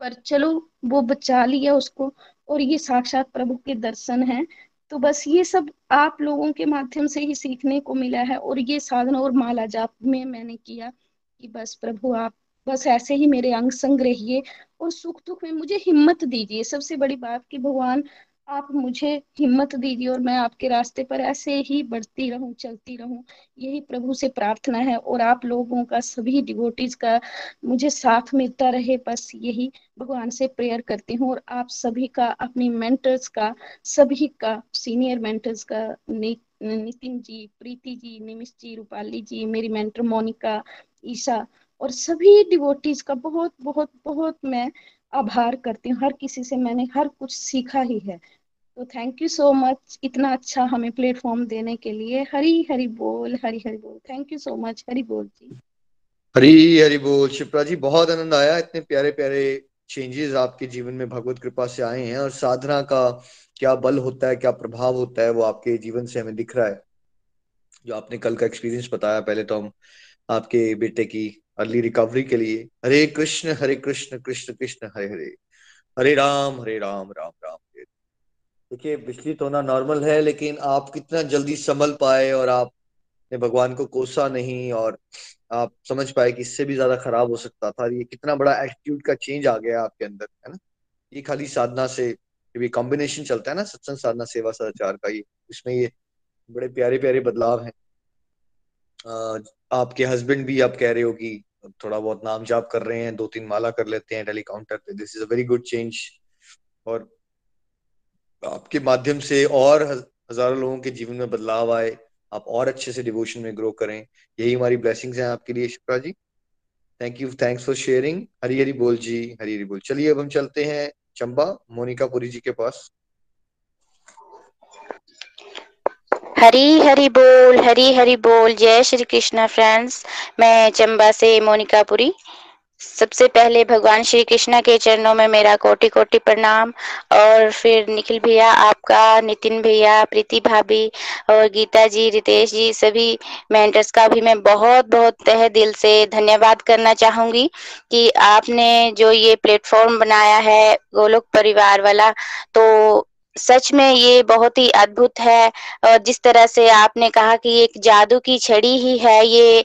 पर चलो वो बचा लिया उसको और ये साक्षात प्रभु के दर्शन है। तो बस ये सब आप लोगों के माध्यम से ही सीखने को मिला है और ये साधना और माला जाप में मैंने किया कि बस प्रभु आप बस ऐसे ही मेरे अंग संग रहिए और सुख दुख में मुझे हिम्मत दीजिए। सबसे बड़ी बात कि भगवान आप मुझे हिम्मत दीजिए और मैं आपके रास्ते पर ऐसे ही बढ़ती रहूँ, चलती रहूँ। यही प्रभु से प्रार्थना है और आप लोगों का सभी डिवोटीज का मुझे साथ मिलता रहे। बस यही भगवान से प्रेयर करती हूँ और आप सभी का, अपनी मेंटर्स का, सभी का सीनियर मेंटर्स का नितिन जी, प्रीति जी, निमिष जी, रूपाली जी, मेरी मेंटर मोनिका, ईशा और सभी डिवोटीज का बहुत बहुत बहुत मैं आभार करती हूँ। हर किसी से मैंने हर कुछ सीखा ही है। तो थैंक यू सो मच इतना अच्छा हमें प्लेटफॉर्म देने के लिए। हरी हरी बोल, हरी हरी बोल। Thank you so much Hari बोल जी। हरी हरी बोल। शिप्रा जी, बहुत आनंद आया। इतने प्यारे प्यारे चेंजेस आपके जीवन में भगवत कृपा से आए हैं और साधना का क्या बल होता है, क्या प्रभाव होता है, वो आपके जीवन से हमें दिख रहा है। जो आपने कल का एक्सपीरियंस बताया, पहले तो हम आपके बेटे की अर्ली रिकवरी के लिए। हरे कृष्ण हरे कृष्ण कृष्ण कृष्ण, हरे हरे। हरे राम हरे राम राम राम। देखिए विचलित होना नॉर्मल है, लेकिन आप कितना जल्दी संभल पाए और आपने भगवान को कोसा नहीं और आप समझ पाए कि इससे भी ज़्यादा खराब हो सकता था। ये कितना बड़ा एटीट्यूड का चेंज आ गया आपके अंदर, है ना? ये खाली साधना से, ये कॉम्बिनेशन चलता है ना, सत्संग साधना, सेवा, सदाचार का ये, इसमें ये बड़े प्यारे प्यारे बदलाव हैं। आपके हस्बैंड भी आप कह रहे हो कि थोड़ा बहुत नाम जाप कर रहे हैं दो तीन माला कर लेते हैं टेलीकाउंटर पे। This is a very good change और आपके माध्यम से और हज़ारों लोगों के जीवन में बदलाव आए। आप और अच्छे से डिवोशन में ग्रो करें। यही हमारी ब्लेसिंग्स हैं आपके लिए Shukra ji. Thank you thanks for sharing Hari Hari बोल जी, हरी हरी बोल। चलिए अब हम चलते हैं चंबा मोनिका पुरी जी के पास। हरी हरी बोल, हरी हरी बोल। जय श्री कृष्णा फ्रेंड्स मैं चंबा से मोनिका पुरी। सबसे पहले भगवान श्री कृष्णा के चरणों में मेरा कोटि कोटि प्रणाम। और फिर निखिल भैया, आपका, नितिन भैया, प्रीति भाभी और गीता जी, रितेश जी, सभी मेंटर्स का भी मैं बहुत बहुत तह दिल से धन्यवाद करना चाहूँगी कि आपने जो ये प्लेटफॉर्म बनाया है, गोलोक परिवार वाला तो सच में ये बहुत ही अद्भुत है, और जिस तरह से आपने कहा कि एक जादू की छड़ी ही है ये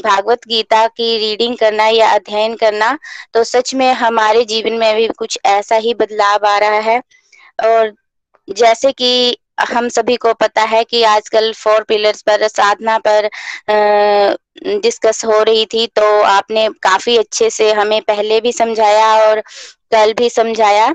भागवत गीता की रीडिंग करना या अध्ययन करना तो सच में हमारे जीवन में भी कुछ ऐसा ही बदलाव आ रहा है। और जैसे कि हम सभी को पता है कि आजकल फोर पिलर्स पर, साधना पर डिस्कस हो रही थी तो आपने काफ़ी अच्छे से हमें पहले भी समझाया और कल भी समझाया।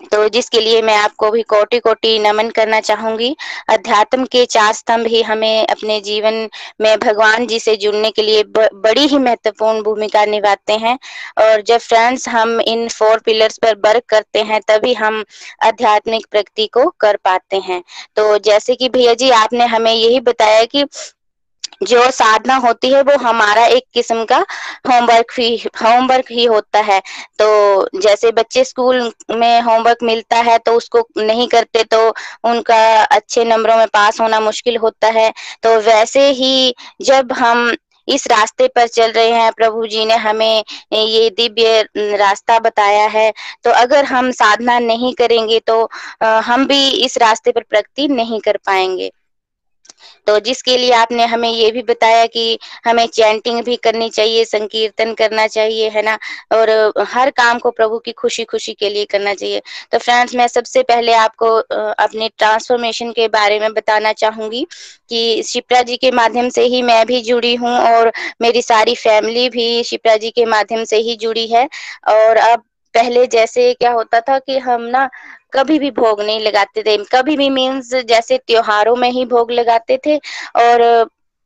तो जिसके लिए मैं आपको भी कोटि कोटि नमन करना चाहूँगी। अध्यात्म के चार स्तंभ ही हमें अपने जीवन में भगवान जी से जुड़ने के लिए बड़ी ही महत्वपूर्ण भूमिका निभाते हैं। और जब फ्रेंड्स हम इन फोर पिलर्स पर वर्क करते हैं, तभी हम आध्यात्मिक प्रगति को कर पाते हैं। तो जैसे कि भैया जी, आपने हमें यही बताया कि जो साधना होती है, वो हमारा एक किस्म का होमवर्क ही होमवर्क ही होता है। तो जैसे बच्चे स्कूल में होमवर्क मिलता है तो उसको नहीं करते तो उनका अच्छे नंबरों में पास होना मुश्किल होता है। तो वैसे ही जब हम इस रास्ते पर चल रहे हैं, प्रभु जी ने हमें ये दिव्य रास्ता बताया है तो अगर हम साधना नहीं करेंगे तो हम भी इस रास्ते पर प्रगति नहीं कर पाएँगे। तो जिसके लिए आपने हमें ये भी बताया कि हमें चैंटिंग भी करनी चाहिए, संकीर्तन करना चाहिए, है ना? और हर काम को प्रभु की खुशी खुशी के लिए करना चाहिए। तो फ्रेंड्स, मैं सबसे पहले आपको अपने ट्रांसफॉर्मेशन के बारे में बताना चाहूँगी कि शिप्रा जी के माध्यम से ही मैं भी जुड़ी हूँ और मेरी सारी फैमिली भी शिप्रा जी के माध्यम से ही जुड़ी है। और अब पहले जैसे क्या होता था कि हम ना कभी भी भोग नहीं लगाते थे। कभी भी मीन्स जैसे त्योहारों में ही भोग लगाते थे और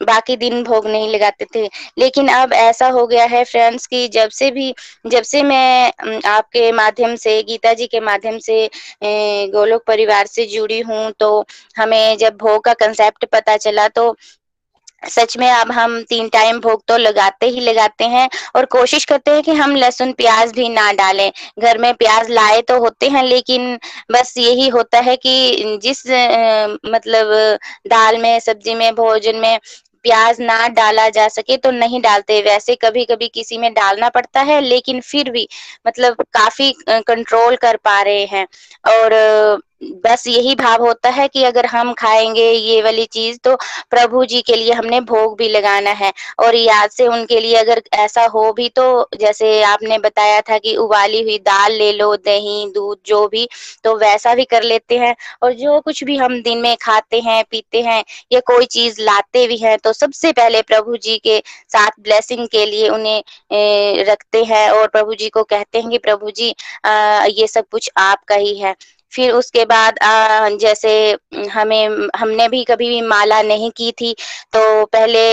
बाकी दिन भोग नहीं लगाते थे। लेकिन अब ऐसा हो गया है फ्रेंड्स कि जब से भी, जब से मैं आपके माध्यम से, गीता जी के माध्यम से गोलोक परिवार से जुड़ी हूँ तो हमें जब भोग का कंसेप्ट पता चला तो सच में अब हम तीन टाइम भोग तो लगाते ही लगाते हैं और कोशिश करते हैं कि हम लहसुन प्याज भी ना डालें। घर में प्याज लाए तो होते हैं, लेकिन बस यही होता है कि जिस मतलब दाल में, सब्ज़ी में, भोजन में प्याज ना डाला जा सके तो नहीं डालते। वैसे कभी कभी किसी में डालना पड़ता है, लेकिन फिर भी मतलब काफ़ी कंट्रोल कर पा रहे हैं। और बस यही भाव होता है कि अगर हम खाएँगे ये वाली चीज़ तो प्रभु जी के लिए हमने भोग भी लगाना है। और याद से उनके लिए अगर ऐसा हो भी तो जैसे आपने बताया था कि उबाली हुई दाल ले लो दही दूध जो भी तो वैसा भी कर लेते हैं। और जो कुछ भी हम दिन में खाते हैं पीते हैं या कोई चीज़ लाते भी हैं तो सबसे पहले प्रभु जी के साथ ब्लेसिंग के लिए उन्हें रखते हैं। और प्रभु जी को कहते हैं कि प्रभु जी आ, ये सब कुछ आपका ही है। फिर उसके बाद आ, जैसे हमें हमने भी कभी भी माला नहीं की थी तो पहले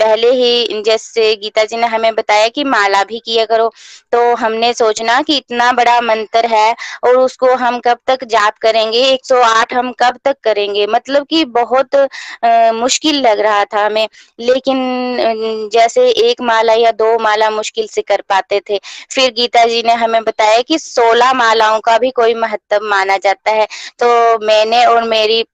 पहले ही जैसे गीता जी ने हमें बताया कि माला भी किया करो तो हमने सोचना कि इतना बड़ा मंत्र है और उसको हम कब तक जाप करेंगे? 108 हम कब तक करेंगे? मतलब कि बहुत आ, मुश्किल लग रहा था हमें। लेकिन जैसे एक माला या दो माला मुश्किल से कर पाते थे। फिर गीता जी ने हमें बताया कि 16 मालाओं का भी कोई महत्व माना जाता है। तो मैंने और मेरी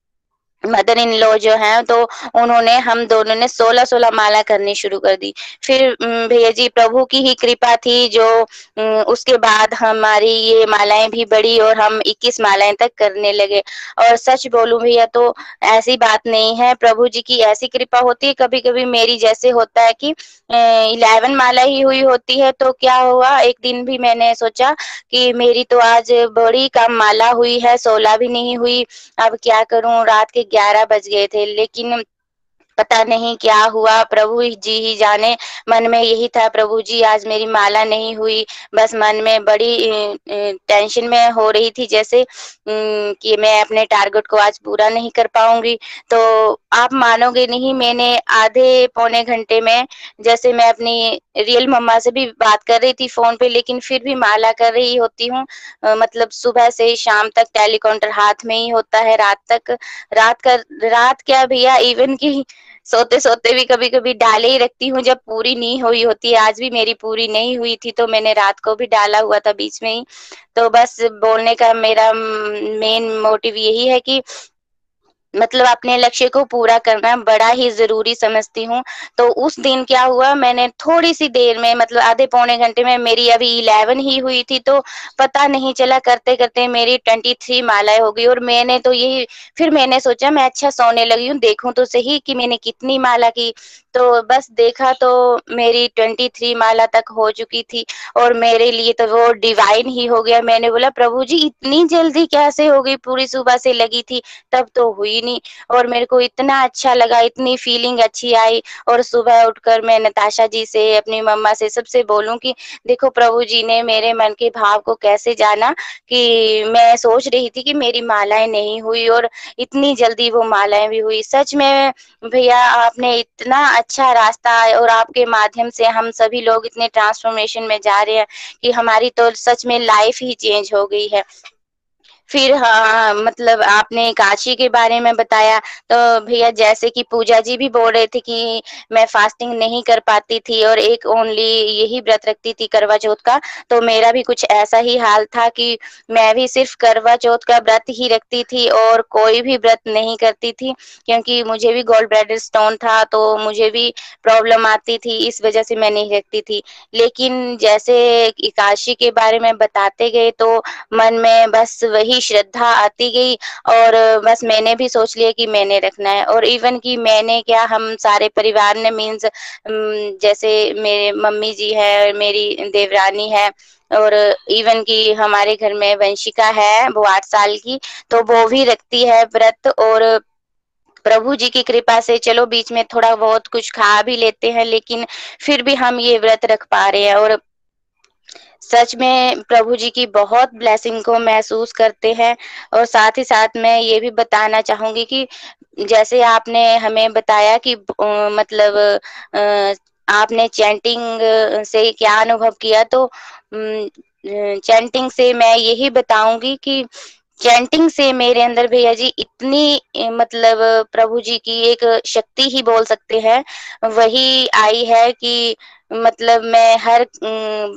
मदर इन लॉ जो हैं तो उन्होंने, हम दोनों ने सोलह सोलह माला करनी शुरू कर दी। फिर भैया जी, प्रभु की ही कृपा थी जो उसके बाद हमारी ये मालाएँ भी बढ़ी और हम 21 मालाएँ तक करने लगे। और सच बोलूँ भैया तो ऐसी बात नहीं है। प्रभु जी की ऐसी कृपा होती है कभी कभी मेरी जैसे होता है कि इलेवन माला ही हुई होती है तो क्या हुआ? एक दिन भी मैंने सोचा कि मेरी तो आज बड़ी कम माला हुई है, सोलह भी नहीं हुई। अब क्या करूँ? रात के ग्यारह बज गए थे लेकिन पता नहीं क्या हुआ। प्रभु जी ही जाने। मन में यही था, प्रभु जी, आज मेरी माला नहीं हुई। बस मन में बड़ी टेंशन में हो रही थी, जैसे कि मैं अपने टारगेट को आज पूरा नहीं कर पाऊँगी। तो आप मानोगे नहीं, मैंने आधे पौने घंटे में, जैसे मैं अपनी रियल मम्मा से भी बात कर रही थी फ़ोन पे, लेकिन फिर भी माला कर रही होती हूँ। मतलब सुबह से शाम तक टेलीकाउंटर हाथ में ही होता है, रात तक, रात कर, रात क्या भैया इवन की सोते सोते भी कभी कभी डाले ही रखती हूँ, जब पूरी नहीं हुई होती है आज भी मेरी पूरी नहीं हुई थी तो मैंने रात को भी डाला हुआ था बीच में ही। तो बस बोलने का मेरा मेन मोटिव यही है कि मतलब अपने लक्ष्य को पूरा करना बड़ा ही ज़रूरी समझती हूँ। तो उस दिन क्या हुआ, मैंने थोड़ी सी देर में मतलब आधे पौने घंटे में मेरी अभी इलेवन ही हुई थी तो पता नहीं चला करते करते मेरी ट्वेंटी थ्री मालाएँ हो गई और मैंने तो यही, फिर मैंने सोचा मैं अच्छा सोने लगी हूँ, देखूँ तो सही कि मैंने कितनी माला की। तो बस देखा तो मेरी ट्वेंटी थ्री माला तक हो चुकी थी और मेरे लिए तो वो डिवाइन ही हो गया। मैंने बोला, प्रभु जी, इतनी जल्दी कैसे हो गई? पूरी सुबह से लगी थी, तब तो हुई नहीं। और मेरे को इतना अच्छा लगा, इतनी फीलिंग अच्छी आई और सुबह उठकर मैं नताशा जी से, अपनी मम्मा से सबसे बोलूँ कि, देखो प्रभु जी ने मेरे मन के भाव को कैसे जाना कि मैं सोच रही थी कि मेरी मालाएँ नहीं हुई और इतनी जल्दी वो मालाएँ भी हुई। सच में भैया, आपने इतना अच्छा रास्ता है और आपके माध्यम से हम सभी लोग इतने ट्रांसफॉर्मेशन में जा रहे हैं कि हमारी तो सच में लाइफ ही चेंज हो गई है। फिर हाँ मतलब आपने काशी के बारे में बताया तो भैया जैसे कि पूजा जी भी बोल रहे थे कि मैं फास्टिंग नहीं कर पाती थी और एक ओनली यही व्रत रखती थी करवा चौथ का तो मेरा भी कुछ ऐसा ही हाल था कि मैं भी सिर्फ़ करवा चौथ का व्रत ही रखती थी और कोई भी व्रत नहीं करती थी, क्योंकि मुझे भी गोल्ड ब्रेडर स्टोन था तो मुझे भी प्रॉब्लम आती थी, इस वजह से मैं नहीं रखती थी। लेकिन जैसे काशी के बारे में बताते गए तो मन में बस वही श्रद्धा आती गई और बस मैंने भी सोच लिया कि मैंने रखना है। और इवन कि मैंने क्या हम सारे परिवार ने मीन्स जैसे मेरे मम्मी जी है, मेरी देवरानी है और इवन की हमारे घर में वंशिका है, वो आठ साल की तो वो भी रखती है व्रत और प्रभु जी की कृपा से चलो बीच में थोड़ा बहुत कुछ खा भी लेते हैं, लेकिन फिर भी हम ये व्रत रख पा रहे हैं और सच में प्रभु जी की बहुत ब्लेसिंग को महसूस करते हैं और साथ ही साथ मैं ये भी बताना चाहूँगी कि जैसे आपने हमें बताया कि मतलब आपने चैंटिंग से क्या अनुभव किया तो चैंटिंग से मैं यही बताऊँगी कि चैंटिंग से मेरे अंदर भैया जी इतनी मतलब प्रभु जी की एक शक्ति ही बोल सकते हैं। वही आई है कि मतलब मैं हर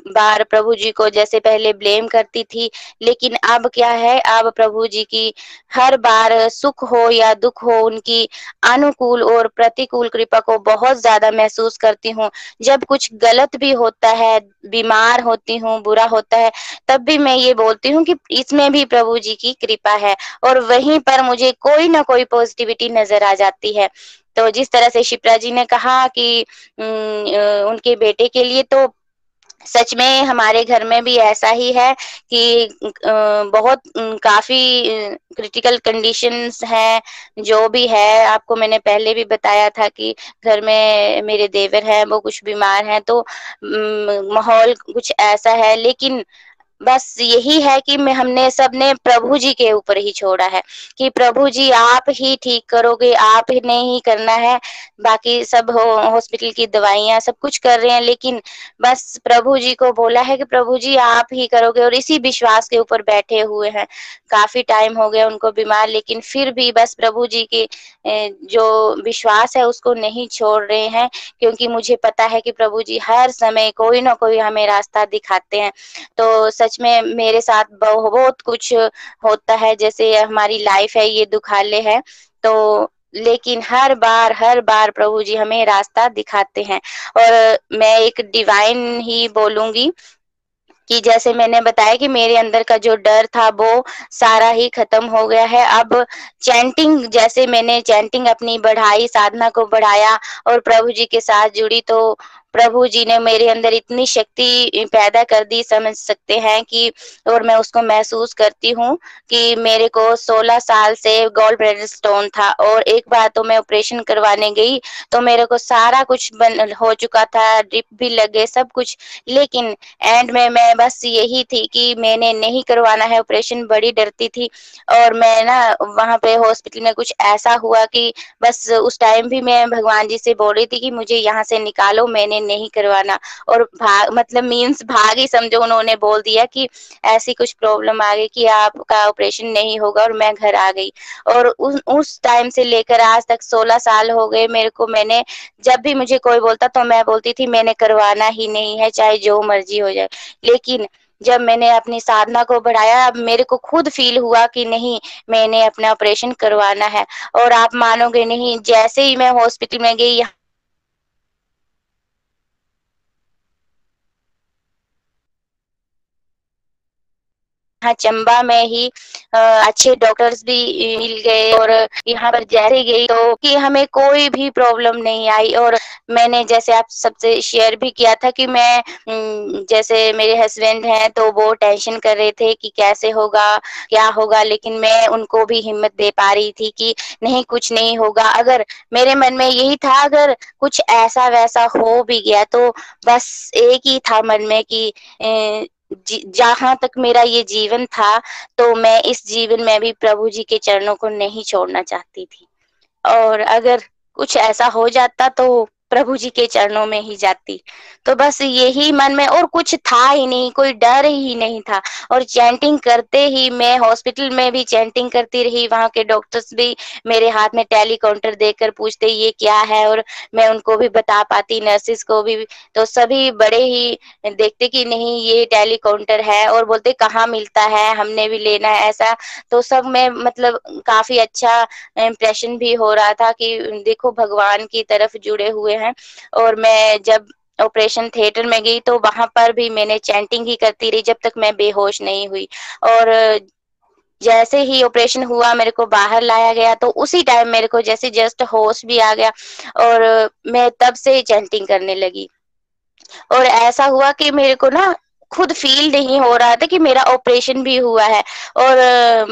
बार प्रभु जी को जैसे पहले ब्लेम करती थी, लेकिन अब क्या है, अब प्रभु जी की हर बार सुख हो या दुख हो, उनकी अनुकूल और प्रतिकूल कृपा को बहुत ज़्यादा महसूस करती हूँ। जब कुछ गलत भी होता है, बीमार होती हूँ, बुरा होता है, तब भी मैं ये बोलती हूँ कि इसमें भी प्रभु जी की कृपा है, और वहीं पर मुझे कोई ना कोई पॉजिटिविटी नज़र आ जाती है। तो जिस तरह से शिप्रा जी ने कहा कि उनके बेटे के लिए तो सच में हमारे घर में भी ऐसा ही है कि बहुत काफ़ी क्रिटिकल कंडीशंस हैं, जो भी है। आपको मैंने पहले भी बताया था कि घर में मेरे देवर हैं, वो कुछ बीमार हैं तो माहौल कुछ ऐसा है। लेकिन बस यही है कि मैं, हमने सबने प्रभु जी के ऊपर ही छोड़ा है कि प्रभु जी, आप ही ठीक करोगे आप ही ने ही करना है। बाकी सब हॉस्पिटल की दवाइयाँ सब कुछ कर रहे हैं, लेकिन बस प्रभु जी को बोला है कि प्रभु जी, आप ही करोगे और इसी विश्वास के ऊपर बैठे हुए हैं। काफ़ी टाइम हो गया उनको बीमार, लेकिन फिर भी बस प्रभु जी के जो विश्वास है उसको नहीं छोड़ रहे हैं, क्योंकि मुझे पता है कि प्रभु जी हर समय कोई ना कोई हमें रास्ता दिखाते हैं। तो सच में मेरे साथ बहुत कुछ होता है, जैसे हमारी लाइफ है, ये दुखाले है तो लेकिन हर बार हर बार प्रभु जी हमें रास्ता दिखाते हैं। और मैं एक डिवाइन ही बोलूँगी कि जैसे मैंने बताया कि मेरे अंदर का जो डर था, वो सारा ही खत्म हो गया है। अब चैंटिंग जैसे मैंने चैंटिंग अपनी बढ़ाई, साधना को बढ़ाया और प्रभु जी के साथ जुड़ी तो प्रभु जी ने मेरे अंदर इतनी शक्ति पैदा कर दी, समझ सकते हैं कि, और मैं उसको महसूस करती हूँ कि मेरे को 16 साल से गोल्ड ब्रेडर स्टोन था और एक बार तो मैं ऑपरेशन करवाने गई तो मेरे को सारा कुछ बन, हो चुका था ड्रिप भी लगे, सब कुछ। लेकिन एंड में मैं बस यही थी कि मैंने नहीं करवाना है ऑपरेशन बड़ी डरती थी। और मैं ना वहाँ पे हॉस्पिटल में कुछ ऐसा हुआ कि बस उस टाइम भी मैं भगवान जी से बोल रही थी कि मुझे यहाँ से निकालो, मैंने नहीं करवाना। और भाग मतलब मीन्स भाग ही समझो, उन्होंने बोल दिया कि ऐसी कुछ प्रॉब्लम आ गई कि आपका ऑपरेशन नहीं होगा और मैं घर आ गई। और उस उस टाइम से लेकर आज तक 16 साल हो गए मेरे को मैंने, जब भी मुझे कोई बोलता तो मैं बोलती थी, मैंने करवाना ही नहीं है, चाहे जो मर्ज़ी हो जाए। लेकिन जब मैंने अपनी साधना को बढ़ाया, अब मेरे को खुद फील हुआ कि नहीं, मैंने अपना ऑपरेशन करवाना है। और आप मानोगे नहीं, जैसे ही मैं हॉस्पिटल में गई यहाँ चंबा में ही अच्छे डॉक्टर्स भी मिल गए और यहाँ पर जैसे गई तो कि हमें कोई भी प्रॉब्लम नहीं आई और मैंने जैसे आप सबसे शेयर भी किया था कि मैं जैसे मेरे हस्बैंड हैं तो वो टेंशन कर रहे थे कि कैसे होगा, क्या होगा, लेकिन मैं उनको भी हिम्मत दे पा रही थी कि नहीं, कुछ नहीं होगा। अगर मेरे मन में यही था, अगर कुछ ऐसा वैसा हो भी गया तो बस एक ही था मन में कि जी- जहाँ तक मेरा ये जीवन था तो मैं इस जीवन में भी प्रभु जी के चरणों को नहीं छोड़ना चाहती थी। और अगर कुछ ऐसा हो जाता तो प्रभु जी के चरणों में ही जाती। तो बस यही मन में और कुछ था ही नहीं, कोई डर ही नहीं था। और चैंटिंग करते ही मैं हॉस्पिटल में भी चैंटिंग करती रही, वहाँ के डॉक्टर्स भी मेरे हाथ में टेली काउंटर देकर पूछते, ये क्या है? और मैं उनको भी बता पाती नर्सिस को भी। तो सभी बड़े ही देखते कि नहीं, ये टेली काउंटर है और बोलते, कहाँ मिलता है? हमने भी लेना है। ऐसा तो सब में मतलब काफ़ी अच्छा इम्प्रेशन भी हो रहा था कि देखो, भगवान की तरफ़ जुड़े हुए हैं। और मैं जब ऑपरेशन थिएटर में गई तो वहाँ पर भी मैंने चैंटिंग ही करती रही जब तक मैं बेहोश नहीं हुई। और जैसे ही ऑपरेशन हुआ, मेरे को बाहर लाया गया तो उसी टाइम मेरे को जैसे जस्ट होश भी आ गया और मैं तब से चैंटिंग करने लगी। और ऐसा हुआ कि मेरे को ना खुद फील नहीं हो रहा था कि मेरा ऑपरेशन भी हुआ है। और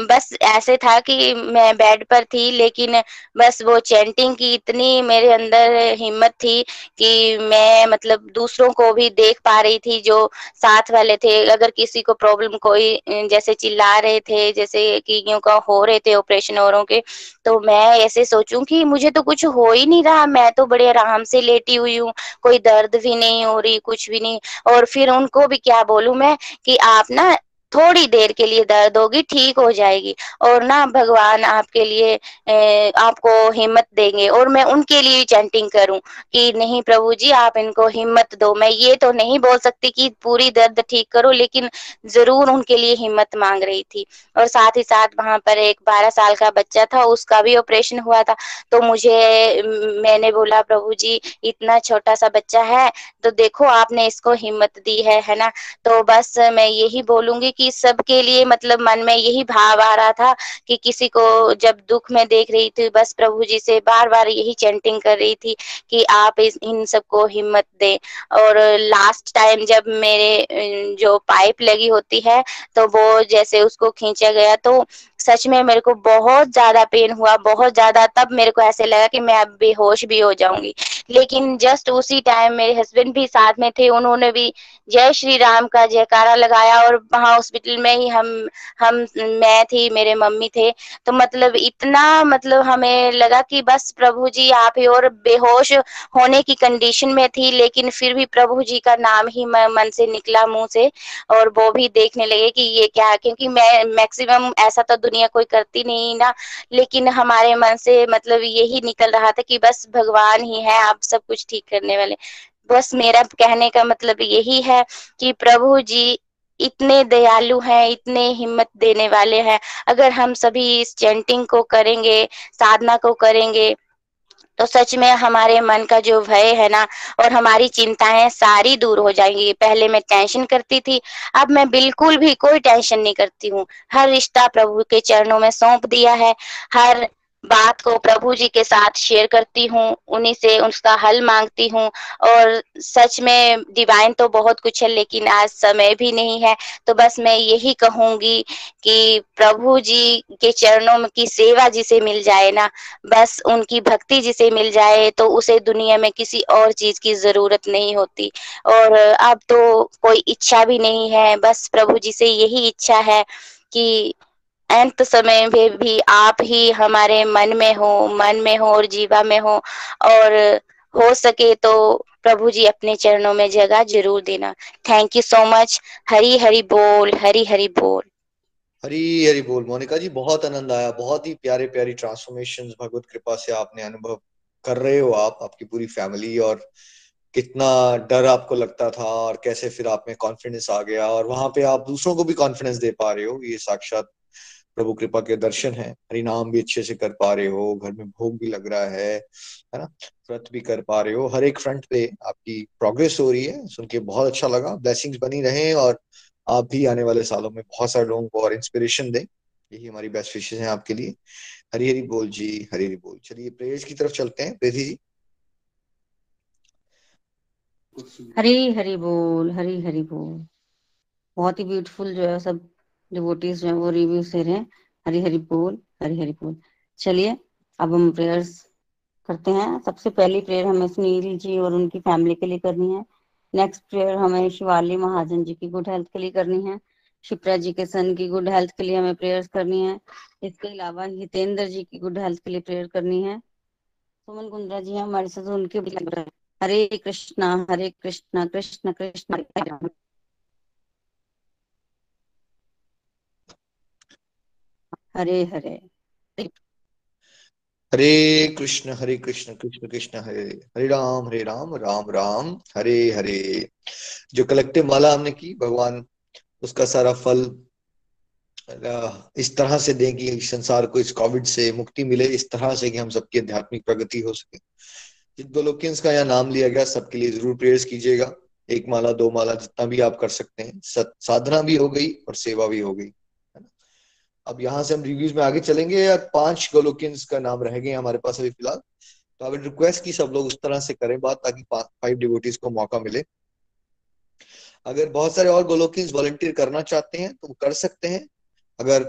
बस ऐसे था कि मैं बेड पर थी, लेकिन बस वो चैंटिंग की इतनी मेरे अंदर हिम्मत थी कि मैं मतलब दूसरों को भी देख पा रही थी जो साथ वाले थे। अगर किसी को प्रॉब्लम कोई, जैसे चिल्ला रहे थे, जैसे कि का हो रहे थे ऑपरेशन औरों के तो मैं ऐसे सोचूं कि मुझे तो कुछ हो ही नहीं रहा। मैं तो बड़े आराम से लेटी हुई हूँ, कोई दर्द भी नहीं हो रही, कुछ भी नहीं। और फिर उनको भी क्या बोलूँ मैं कि आप ना थोड़ी देर के लिए दर्द होगी ठीक हो जाएगी। और ना भगवान आपके लिए ए, आपको हिम्मत देंगे। और मैं उनके लिए चैंटिंग करूँ कि नहीं प्रभु जी आप इनको हिम्मत दो। मैं ये तो नहीं बोल सकती कि पूरी दर्द ठीक करो लेकिन ज़रूर उनके लिए हिम्मत मांग रही थी। और साथ ही साथ वहाँ पर एक बारह साल का बच्चा था उसका भी ऑपरेशन हुआ था। तो मुझे मैंने बोला प्रभु जी इतना छोटा सा बच्चा है तो देखो आपने इसको हिम्मत दी है है ना? तो बस मैं यही बोलूँगी कि सबके लिए मतलब मन में यही भाव आ रहा था कि किसी को जब दुख में देख रही थी, बस प्रभु जी से बार बार यही चैंटिंग कर रही थी कि आप इस, इन सबको हिम्मत दे। और लास्ट टाइम जब मेरे जो पाइप लगी होती है तो वो जैसे उसको खींचा गया तो सच में मेरे को बहुत ज़्यादा पेन हुआ, बहुत ज़्यादा। तब मेरे को ऐसे लगा कि मैं अब बेहोश भी हो जाऊँगी। लेकिन जस्ट उसी टाइम मेरे हस्बैंड भी साथ में थे, उन्होंने भी जय श्री राम का जयकारा लगाया और वहाँ हॉस्पिटल में ही हम हम, मैं थी, मेरे मम्मी थे। तो मतलब इतना मतलब हमें लगा कि बस प्रभु जी आप ही और बेहोश होने की कंडीशन में थी, लेकिन फिर भी प्रभु जी का नाम ही मन से निकला मुँह से और वो भी देखने लगे कि ये क्या है, क्योंकि मैं मैक्सिमम ऐसा तो दुनिया कोई करती नहीं ना। लेकिन हमारे मन से मतलब यही निकल रहा था कि बस भगवान ही है, आप सब कुछ ठीक करने वाले। बस मेरा कहने का मतलब यही है कि प्रभु जी इतने दयालु हैं, इतने हिम्मत देने वाले हैं। अगर हम सभी इस चैंटिंग को करेंगे, साधना को करेंगे तो सच में हमारे मन का जो भय है ना और हमारी चिंताएँ सारी दूर हो जाएँगी। पहले मैं टेंशन करती थी, अब मैं बिल्कुल भी कोई टेंशन नहीं करती हूँ। हर रिश्ता प्रभु के चरणों में सौंप दिया है। हर बात को प्रभु जी के साथ शेयर करती हूँ, उन्हीं से उसका हल मांगती हूँ। और सच में डिवाइन तो बहुत कुछ है, लेकिन आज समय भी नहीं है। तो बस मैं यही कहूँगी कि प्रभु जी के चरणों की सेवा जिसे मिल जाए ना, बस उनकी भक्ति जिसे मिल जाए तो उसे दुनिया में किसी और चीज़ की ज़रूरत नहीं होती। और अब तो कोई इच्छा भी नहीं है, बस प्रभु जी से यही इच्छा है कि अंत समय में भी आप ही हमारे मन में हो, मन में हो और जीवा में हो और हो सके तो प्रभु जी अपने चरणों में जगह ज़रूर देना। Thank you so much Hari Hari बोल, हरी हरी बोल। हरी हरी बोल। मोनिका जी, बहुत आनंद आया। बहुत ही प्यारे प्यारी ट्रांसफॉर्मेशन भगवत कृपा से आपने अनुभव कर रहे हो आप, आपकी पूरी फैमिली और कितना डर आपको लगता था और कैसे फिर आप में कॉन्फिडेंस आ गया और वहाँ पे आप दूसरों को भी कॉन्फिडेंस दे पा रहे हो, ये साक्षात प्रभु कृपा के दर्शन है। हरिनाम भी अच्छे से कर पा रहे हो, घर में भोग भी लग रहा है है ना? व्रत भी कर पा रहे हो। हर एक फ्रंट पे आपकी प्रोग्रेस हो रही है, सुन के बहुत अच्छा लगा। ब्लेसिंग्स बनी रहे और आप भी आने वाले सालों में बहुत सारे लोगों को और इंस्पिरेशन दें। यही हमारी बेस्ट विशेष है आपके लिए। हरी हरी बोल जी हरी हरी बोल। चलिए प्रेयर्स की तरफ़ चलते हैं। प्रीति जी। हरी हरी बोल, हरी हरी बोल। बहुत ही ब्यूटीफुल जो है सब डिवोटीज जो है, वो रिव्यू से रहे हरी हरी बोल, हरी हरी बोल। चलिए, अब हम प्रेयर्स करते हैं। सबसे पहली प्रेयर हमें सुनील जी और उनकी फैमिली के लिए करनी है। नेक्स्ट प्रेयर हमें शिवाली महाजन जी की गुड हेल्थ के लिए करनी है। शिप्रा जी के सन की गुड हेल्थ के लिए हमें प्रेयर्स करनी है। इसके अलावा हितेंद्र जी की गुड हेल्थ के लिए प्रेयर करनी है। सुमन कुंद्रा जी हमारे साथ उनके हरे कृष्णा हरे कृष्णा, कृष्ण कृष्ण हरे हरे। हरे कृष्ण हरे कृष्ण कृष्ण कृष्ण, हरे। हरे राम हरे राम राम राम, हरे हरे। जो कलेक्टिव माला हमने की, भगवान उसका सारा फल इस तरह से दें कि संसार को इस कोविड से मुक्ति मिले, इस तरह से कि हम सबकी आध्यात्मिक प्रगति हो सके। जिन लोकियंस का यहाँ नाम लिया गया, सबके लिए ज़रूर प्रेयर्स कीजिएगा। एक माला, दो माला, जितना भी आप कर सकते हैं। साधना भी हो गई और सेवा भी हो गई। अब यहाँ से हम रिव्यूज़ में आगे चलेंगे, या पाँच गोलोकियंस का नाम रह गए हमारे पास अभी फ़िलहाल। तो आई विल रिक्वेस्ट की सब लोग उस तरह से करें बात, ताकि फाइव डिवोटीज को मौका मिले। अगर बहुत सारे और गोलोकिंस वॉलंटियर करना चाहते हैं तो कर सकते हैं। अगर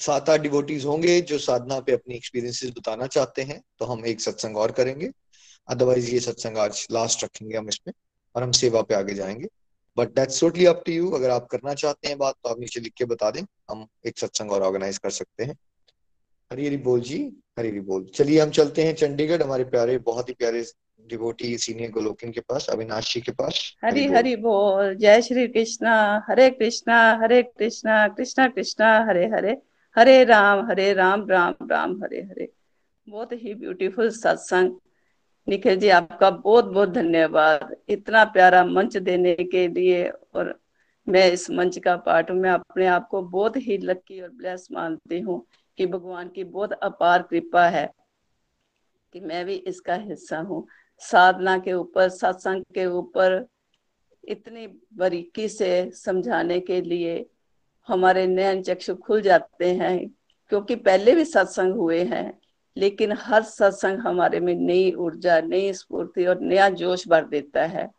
सात आठ डिवोटीज होंगे जो साधना पे अपनी एक्सपीरियंसेस बताना चाहते हैं तो हम एक सत्संग और करेंगे। अदरवाइज़ ये सत्संग आज लास्ट रखेंगे हम इसमें, और हम सेवा पे आगे जाएँगे। But that's totally up to you अगर आप करना चाहते हैं बात तो आप नीचे लिख के बता दें। हम एक सत्संग और ऑर्गेनाइज कर सकते हैं। हरी हरी बोल जी हरी हरी बोल। चलिए हम चलते हैं चंडीगढ़ हमारे प्यारे बहुत ही प्यारे डिवोटी सीनियर गोलोकिन के पास अविनाश जी के पास। हरी हरी बोल। जय श्री कृष्णा। हरे कृष्णा हरे कृष्णा कृष्णा कृष्णा हरे हरे। हरे राम हरे राम राम राम हरे हरे। बहुत ही ब्यूटीफुल सत्संग। निखिल जी, आपका बहुत बहुत धन्यवाद। इतना प्यारा मंच देने के लिए और मैं इस मंच का हूँ। मैं अपने आप को बहुत ही लक्की और ब्लेस मानती हूँ कि भगवान की बहुत अपार कृपा है कि मैं भी इसका हिस्सा हूँ। साधना के ऊपर, सत्संग के ऊपर इतनी बारीकी से समझाने के लिए हमारे नयन चक्षु खुल जाते हैं, क्योंकि पहले भी सत्संग हुए हैं। लेकिन हर सत्संग हमारे में नई ऊर्जा, नई स्फूर्ति और नया जोश भर देता है।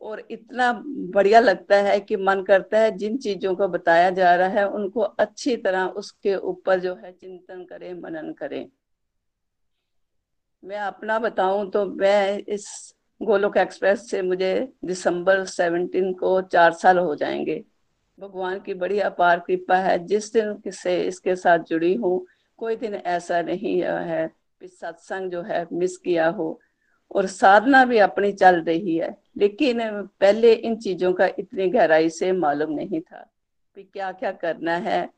और इतना बढ़िया लगता है कि मन करता है जिन चीज़ों को बताया जा रहा है, उनको अच्छी तरह उसके ऊपर जो है चिंतन करें, मनन करें। मैं अपना बताऊँ तो मैं इस गोलोक एक्सप्रेस से मुझे दिसंबर 17 को चार साल हो जाएँगे। भगवान की बड़ी अपार कृपा है, जिस दिन से इसके साथ जुड़ी हूँ कोई दिन ऐसा नहीं है सत्संग जो है मिस किया हो और साधना भी अपनी चल रही है। लेकिन पहले इन चीज़ों का इतनी गहराई से मालूम नहीं था कि क्या क्या करना है।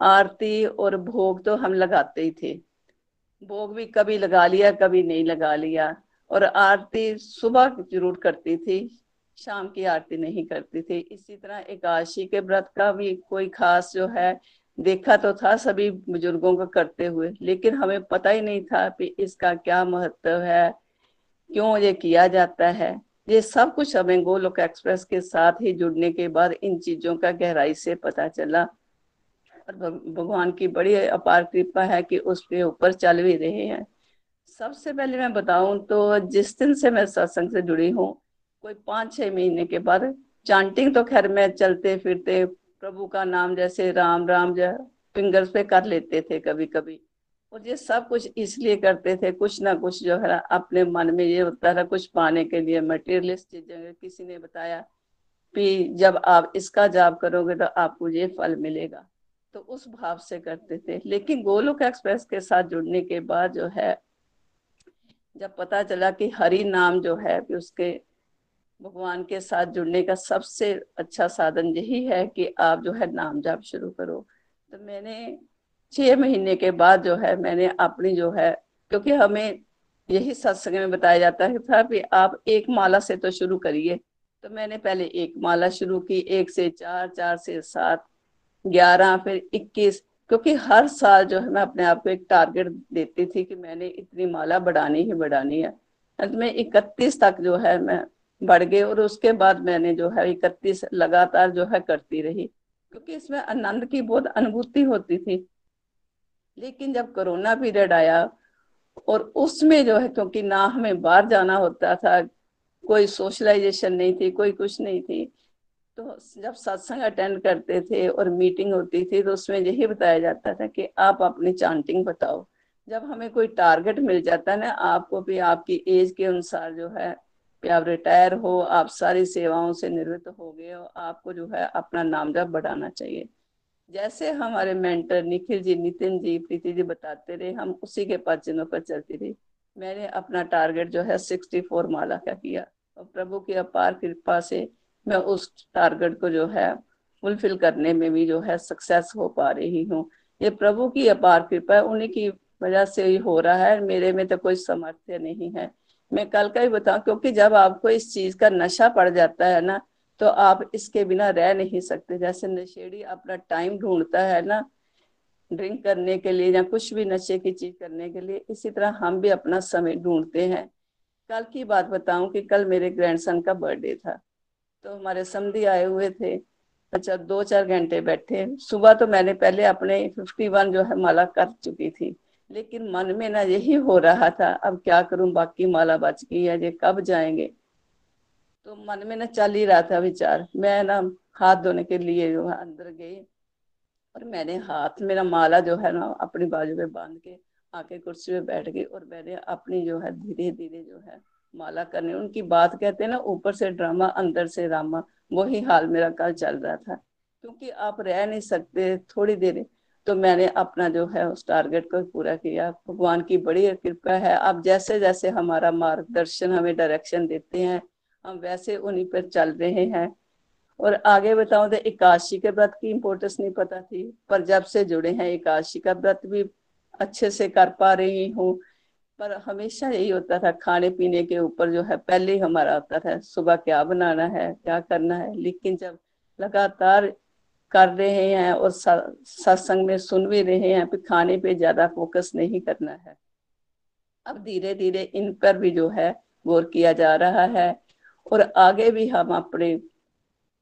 आरती और भोग तो हम लगाते ही थे। भोग भी कभी लगा लिया, कभी नहीं लगा लिया। और आरती सुबह ज़रूर करती थी, शाम की आरती नहीं करती थी। इसी तरह एकादशी के व्रत का भी कोई खास जो है देखा तो था सभी बुज़ुर्गों को करते हुए, लेकिन हमें पता ही नहीं था कि इसका क्या महत्व है, क्यों ये किया जाता है। ये सब कुछ हमें गोलोक एक्सप्रेस के साथ ही जुड़ने के बाद इन चीज़ों का गहराई से पता चला। और भगवान की बड़ी अपार कृपा है कि उसके ऊपर चल भी रहे हैं। सबसे पहले मैं बताऊँ तो जिस दिन से मैं सत्संग से जुड़ी हूँ, कोई पाँच छह महीने के बाद, चांटिंग तो खैर मैं चलते फिरते प्रभु का नाम जैसे राम राम जो फिंगर्स पे कर लेते थे कभी कभी और ये सब कुछ इसलिए करते थे, कुछ ना कुछ जो है अपने मन में ये होता था कुछ पाने के लिए मटेरियलिस्ट चीज़ें किसी ने बताया कि जब आप इसका जाप करोगे तो आपको ये फल मिलेगा। तो उस भाव से करते थे। लेकिन गोलोक एक्सप्रेस के साथ जुड़ने के बाद जो है, जब पता चला कि हरि नाम जो है कि उसके भगवान के साथ जुड़ने का सबसे अच्छा साधन यही है कि आप जो है नाम जाप शुरू करो। तो मैंने छह महीने के बाद जो है मैंने अपनी जो है, क्योंकि हमें यही सत्संग में बताया जाता है था कि आप एक माला से तो शुरू करिए। तो मैंने पहले एक माला शुरू की, एक से चार चार से सात, ग्यारह, फिर इक्कीस, क्योंकि हर साल जो है मैं अपने आप को एक टारगेट देती थी कि मैंने इतनी माला बढ़ानी ही बढ़ानी है। अंत में इकतीस तक जो है मैं बढ़ गए और उसके बाद मैंने जो है इकतीस लगातार जो है करती रही, क्योंकि इसमें आनंद की बहुत अनुभूति होती थी। लेकिन जब कोरोना पीरियड आया और उसमें जो है, क्योंकि ना हमें बाहर जाना होता था, कोई सोशलाइजेशन नहीं थी, कोई कुछ नहीं थी तो जब सत्संग अटेंड करते थे और मीटिंग होती थी तो उसमें यही बताया जाता था कि आप अपनी चांटिंग बताओ। जब हमें कोई टारगेट मिल जाता है ना, आपको भी आपकी एज के अनुसार जो है कि आप रिटायर हो, आप सारी सेवाओं से निवृत्त हो गए हो, आपको जो है अपना नाम जब बढ़ाना चाहिए। जैसे हमारे मेंटर निखिल जी, नितिन जी, प्रीति जी बताते रहे, हम उसी के पचनों पर चलती रही। मैंने अपना टारगेट जो है सिक्सटी फोर माला का किया और प्रभु की अपार कृपा से मैं उस टारगेट को जो है फुलफिल करने में भी जो है सक्सेस हो पा रही हूँ। ये प्रभु की अपार कृपा उन्हीं की वजह से ही हो रहा है। मेरे में तो कोई समर्थ्य नहीं है। मैं कल का ही बताऊँ, क्योंकि जब आपको इस चीज़ का नशा पड़ जाता है ना तो आप इसके बिना रह नहीं सकते। जैसे नशेड़ी अपना टाइम ढूंढता है ना ड्रिंक करने के लिए या कुछ भी नशे की चीज़ करने के लिए, इसी तरह हम भी अपना समय ढूंढते हैं। कल की बात बताऊँ कि कल मेरे ग्रैंडसन का बर्थडे था। तो हमारे समधी आए हुए थे अच्छा दो चार घंटे बैठे। सुबह तो मैंने पहले अपने फिफ्टी वन जो है, माला कर चुकी थी। लेकिन मन में ना यही हो रहा था, अब क्या करूँ, बाकी माला बच गई है ये कब जाएँगे? तो मन में ना चल ही रहा था विचार। मैं ना हाथ धोने के लिए जो है अंदर गई और मैंने हाथ मेरा माला जो है ना अपनी बाजू पे बाँध के आके कुर्सी पे बैठ गई और मैंने अपनी जो है धीरे धीरे जो है माला करने, उनकी बात कहते हैं ना, ऊपर से ड्रामा, अंदर से रामा, वही हाल मेरा कल चल रहा था। क्योंकि आप रह नहीं सकते थोड़ी देर तो मैंने अपना जो है उस टारगेट को पूरा किया। भगवान की बड़ी कृपा है। अब जैसे जैसे हमारा मार्गदर्शन हमें डायरेक्शन देते हैं, हम वैसे उन्हीं पर चल रहे हैं। और आगे बताऊँ तो एकादशी के व्रत की इम्पोर्टेंस नहीं पता थी, पर जब से जुड़े हैं, एकादशी का व्रत भी अच्छे से कर पा रही हूँ। पर हमेशा यही होता था, खाने पीने के ऊपर जो है, पहले ही हमारा होता था, सुबह क्या बनाना है, क्या करना है। लेकिन जब लगातार कर रहे हैं और सत्संग में सुन भी रहे हैं, फिर खाने पे ज़्यादा फोकस नहीं करना है। अब धीरे धीरे इन पर भी जो है, गौर किया जा रहा है। और आगे भी हम अपने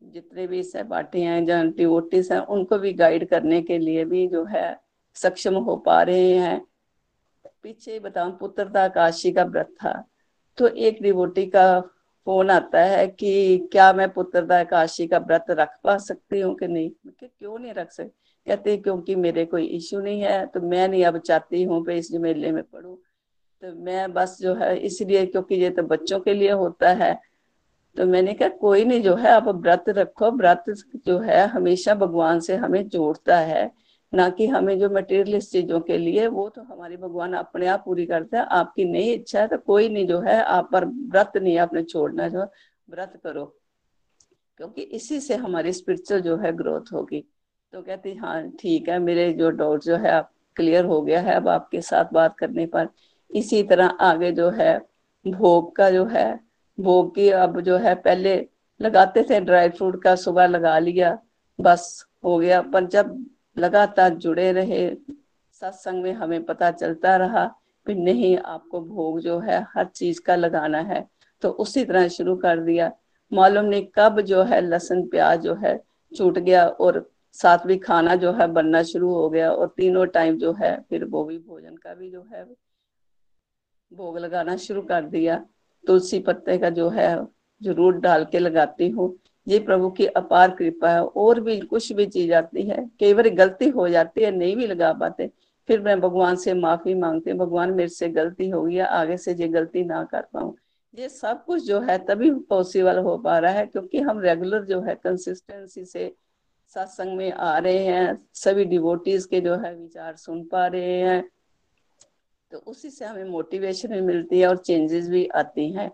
जितने भी सहपाठी हैं जहाँ डिवोटिस हैं, उनको भी गाइड करने के लिए भी जो है, सक्षम हो पा रहे हैं। पीछे बताऊँ पुत्रता काशी का व्रत था। तो एक डिवोटी का फ़ोन आता है कि क्या मैं पुत्रता काशी का व्रत रख पा सकती हूँ कि नहीं? क्यों नहीं रख सकती? कहते क्योंकि मेरे कोई इश्यू नहीं है तो मैं नहीं अब चाहती हूँ इस मेले में पढ़ू तो मैं बस जो है इसलिए क्योंकि ये तो बच्चों के लिए होता है। तो मैंने कहा, कोई नहीं, जो है, आप व्रत रखो। व्रत जो है, हमेशा भगवान से हमें जोड़ता है। ना कि हमें जो मटेरियलिस्ट चीज़ों के लिए, वो तो हमारी भगवान अपने आप पूरी करता है। आपकी नई इच्छा है तो कोई नहीं जो है, आप पर व्रत नहीं आपने छोड़ना जो व्रत करो। क्योंकि इसी से हमारी स्पिरिचुअल जो है ग्रोथ होगी। तो कहती हाँ ठीक है, मेरे जो डाउट जो है आप क्लियर हो गया है, अब आपके साथ बात करने पर। इसी तरह आगे जो है, भोग का जो है, भोग की अब जो है, पहले लगाते थे, ड्राई फ्रूट का सुबह लगा लिया, बस हो गया। पर जब लगातार जुड़े रहे। सत्संग में हमें पता चलता रहा कि नहीं, आपको भोग जो है, हर चीज़ का लगाना है। तो उसी तरह शुरू कर दिया। मालूम नहीं कब जो है, लहसुन, प्याज जो है, छूट गया और साथ भी खाना जो है, बनना शुरू हो गया और तीनों टाइम जो है, फिर वो भी भोजन का भी जो है, भोग लगाना शुरू कर दिया। तुलसी पत्ते का जो है, ज़रूर डाल के लगाती हूँ। ये प्रभु की अपार कृपा है, और भी कुछ भी चीज़ आती है, कई बार गलती हो जाती है, नहीं भी लगा पाते, फिर मैं भगवान से माफ़ी मांगती हूँ, भगवान मेरे से गलती हो गई आगे से ये गलती ना कर पाऊँ। ये सब कुछ जो है तभी पॉसिबल हो पा रहा है, क्योंकि हम रेगुलर जो है कंसिस्टेंसी से सत्संग में आ रहे हैं, सभी डिवोटीज के जो है विचार सुन पा रहे हैं तो उसी से हमें मोटिवेशन भी मिलती है और चेंजेस भी आती हैं।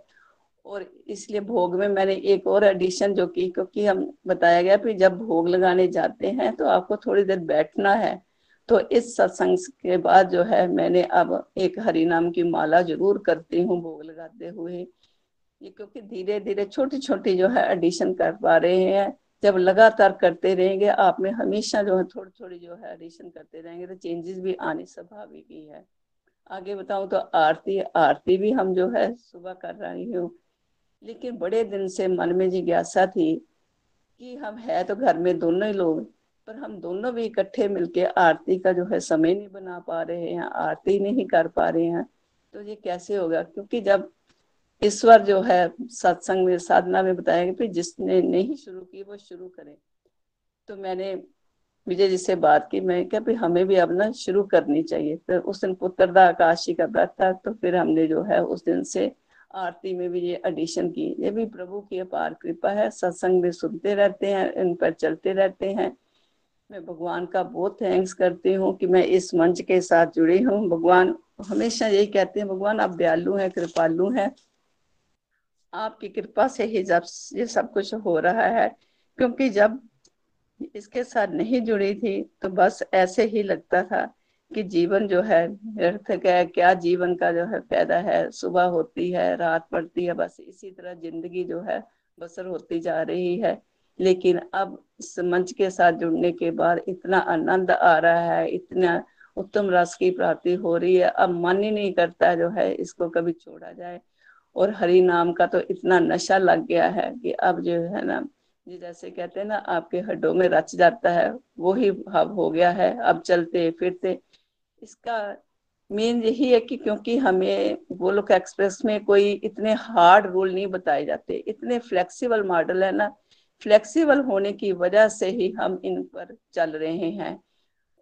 और इसलिए भोग में मैंने एक और एडिशन जो की, क्योंकि हम बताया गया कि जब भोग लगाने जाते हैं तो आपको थोड़ी देर बैठना है। तो इस सत्संग के बाद जो है मैंने अब एक हरि नाम की माला ज़रूर करती हूँ भोग लगाते हुए। ये क्योंकि धीरे धीरे छोटी छोटी जो है एडिशन कर पा रहे हैं। जब लगातार करते रहेंगे, आप में हमेशा जो है थोड़ी थोड़ी जो है एडिशन करते रहेंगे तो चेंजेस भी आने स्वाभाविक ही है। आगे बताऊँ तो आरती आरती भी हम जो है सुबह कर रही हूँ। लेकिन बड़े दिन से मन में जिज्ञासा थी कि हम है तो घर में दोनों ही लोग, पर हम दोनों भी इकट्ठे मिलके आरती का जो है समय नहीं बना पा रहे हैं, आरती नहीं कर पा रहे हैं। तो ये कैसे होगा? क्योंकि जब ईश्वर जो है सत्संग में, साधना में बताया कि जिसने नहीं शुरू की वो शुरू करे। तो मैंने विजय जी से बात की, मैं क्या भाई, हमें भी अब ना शुरू करनी चाहिए। तो उस दिन पुत्रदा आकाशी का व्रत था तो फिर हमने जो है उस दिन से आरती में भी ये एडिशन की। ये भी प्रभु की अपार कृपा है। सत्संग में सुनते रहते हैं, इन पर चलते रहते हैं। मैं भगवान का बहुत थैंक्स करती हूँ कि मैं इस मंच के साथ जुड़ी हूँ। भगवान हमेशा यही कहते हैं, भगवान, आप दयालु हैं, कृपालु हैं। आपकी कृपा से ही जब ये सब कुछ हो रहा है। क्योंकि जब इसके साथ नहीं जुड़ी थी तो बस ऐसे ही लगता था। कि जीवन जो है निरर्थक है, क्या जीवन का जो है फ़ायदा है, सुबह होती है, रात पड़ती है, बस इसी तरह ज़िंदगी जो है बसर होती जा रही है। लेकिन अब इस मंच के साथ जुड़ने के बाद इतना आनंद आ रहा है, इतना उत्तम रस की प्राप्ति हो रही है। अब मन ही नहीं करता जो है इसको कभी छोड़ा जाए। और हरि नाम का तो इतना नशा लग गया है कि अब जो है ना जैसे कहते हैं ना, आपके हड्डों में रच जाता है, वो ही भाव हो गया है। अब चलते फिरते इसका मेन यही है कि क्योंकि हमें गोलोक एक्सप्रेस में कोई इतने हार्ड रूल नहीं बताए जाते, इतने फ्लेक्सिबल मॉडल है ना फ्लेक्सिबल होने की वजह से ही हम इन पर चल रहे हैं।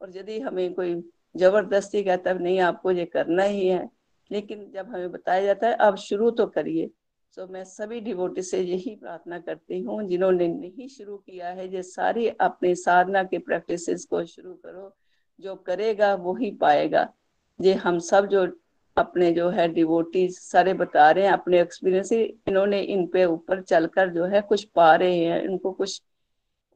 और यदि हमें कोई ज़बरदस्ती कहता है नहीं, आपको ये करना ही है। लेकिन जब हमें बताया जाता है, अब शुरू तो करिए। तो मैं सभी डिवोटी से यही प्रार्थना करती हूँ, जिन्होंने नहीं शुरू किया है, ये सारी अपने साधना के प्रैक्टिसेस को शुरू करो। जो करेगा वो ही पाएगा। ये हम सब जो अपने जो है डिवोटीज सारे बता रहे हैं, अपने एक्सपीरियंस इन्होंने इन पे ऊपर चलकर जो है कुछ पा रहे हैं, इनको कुछ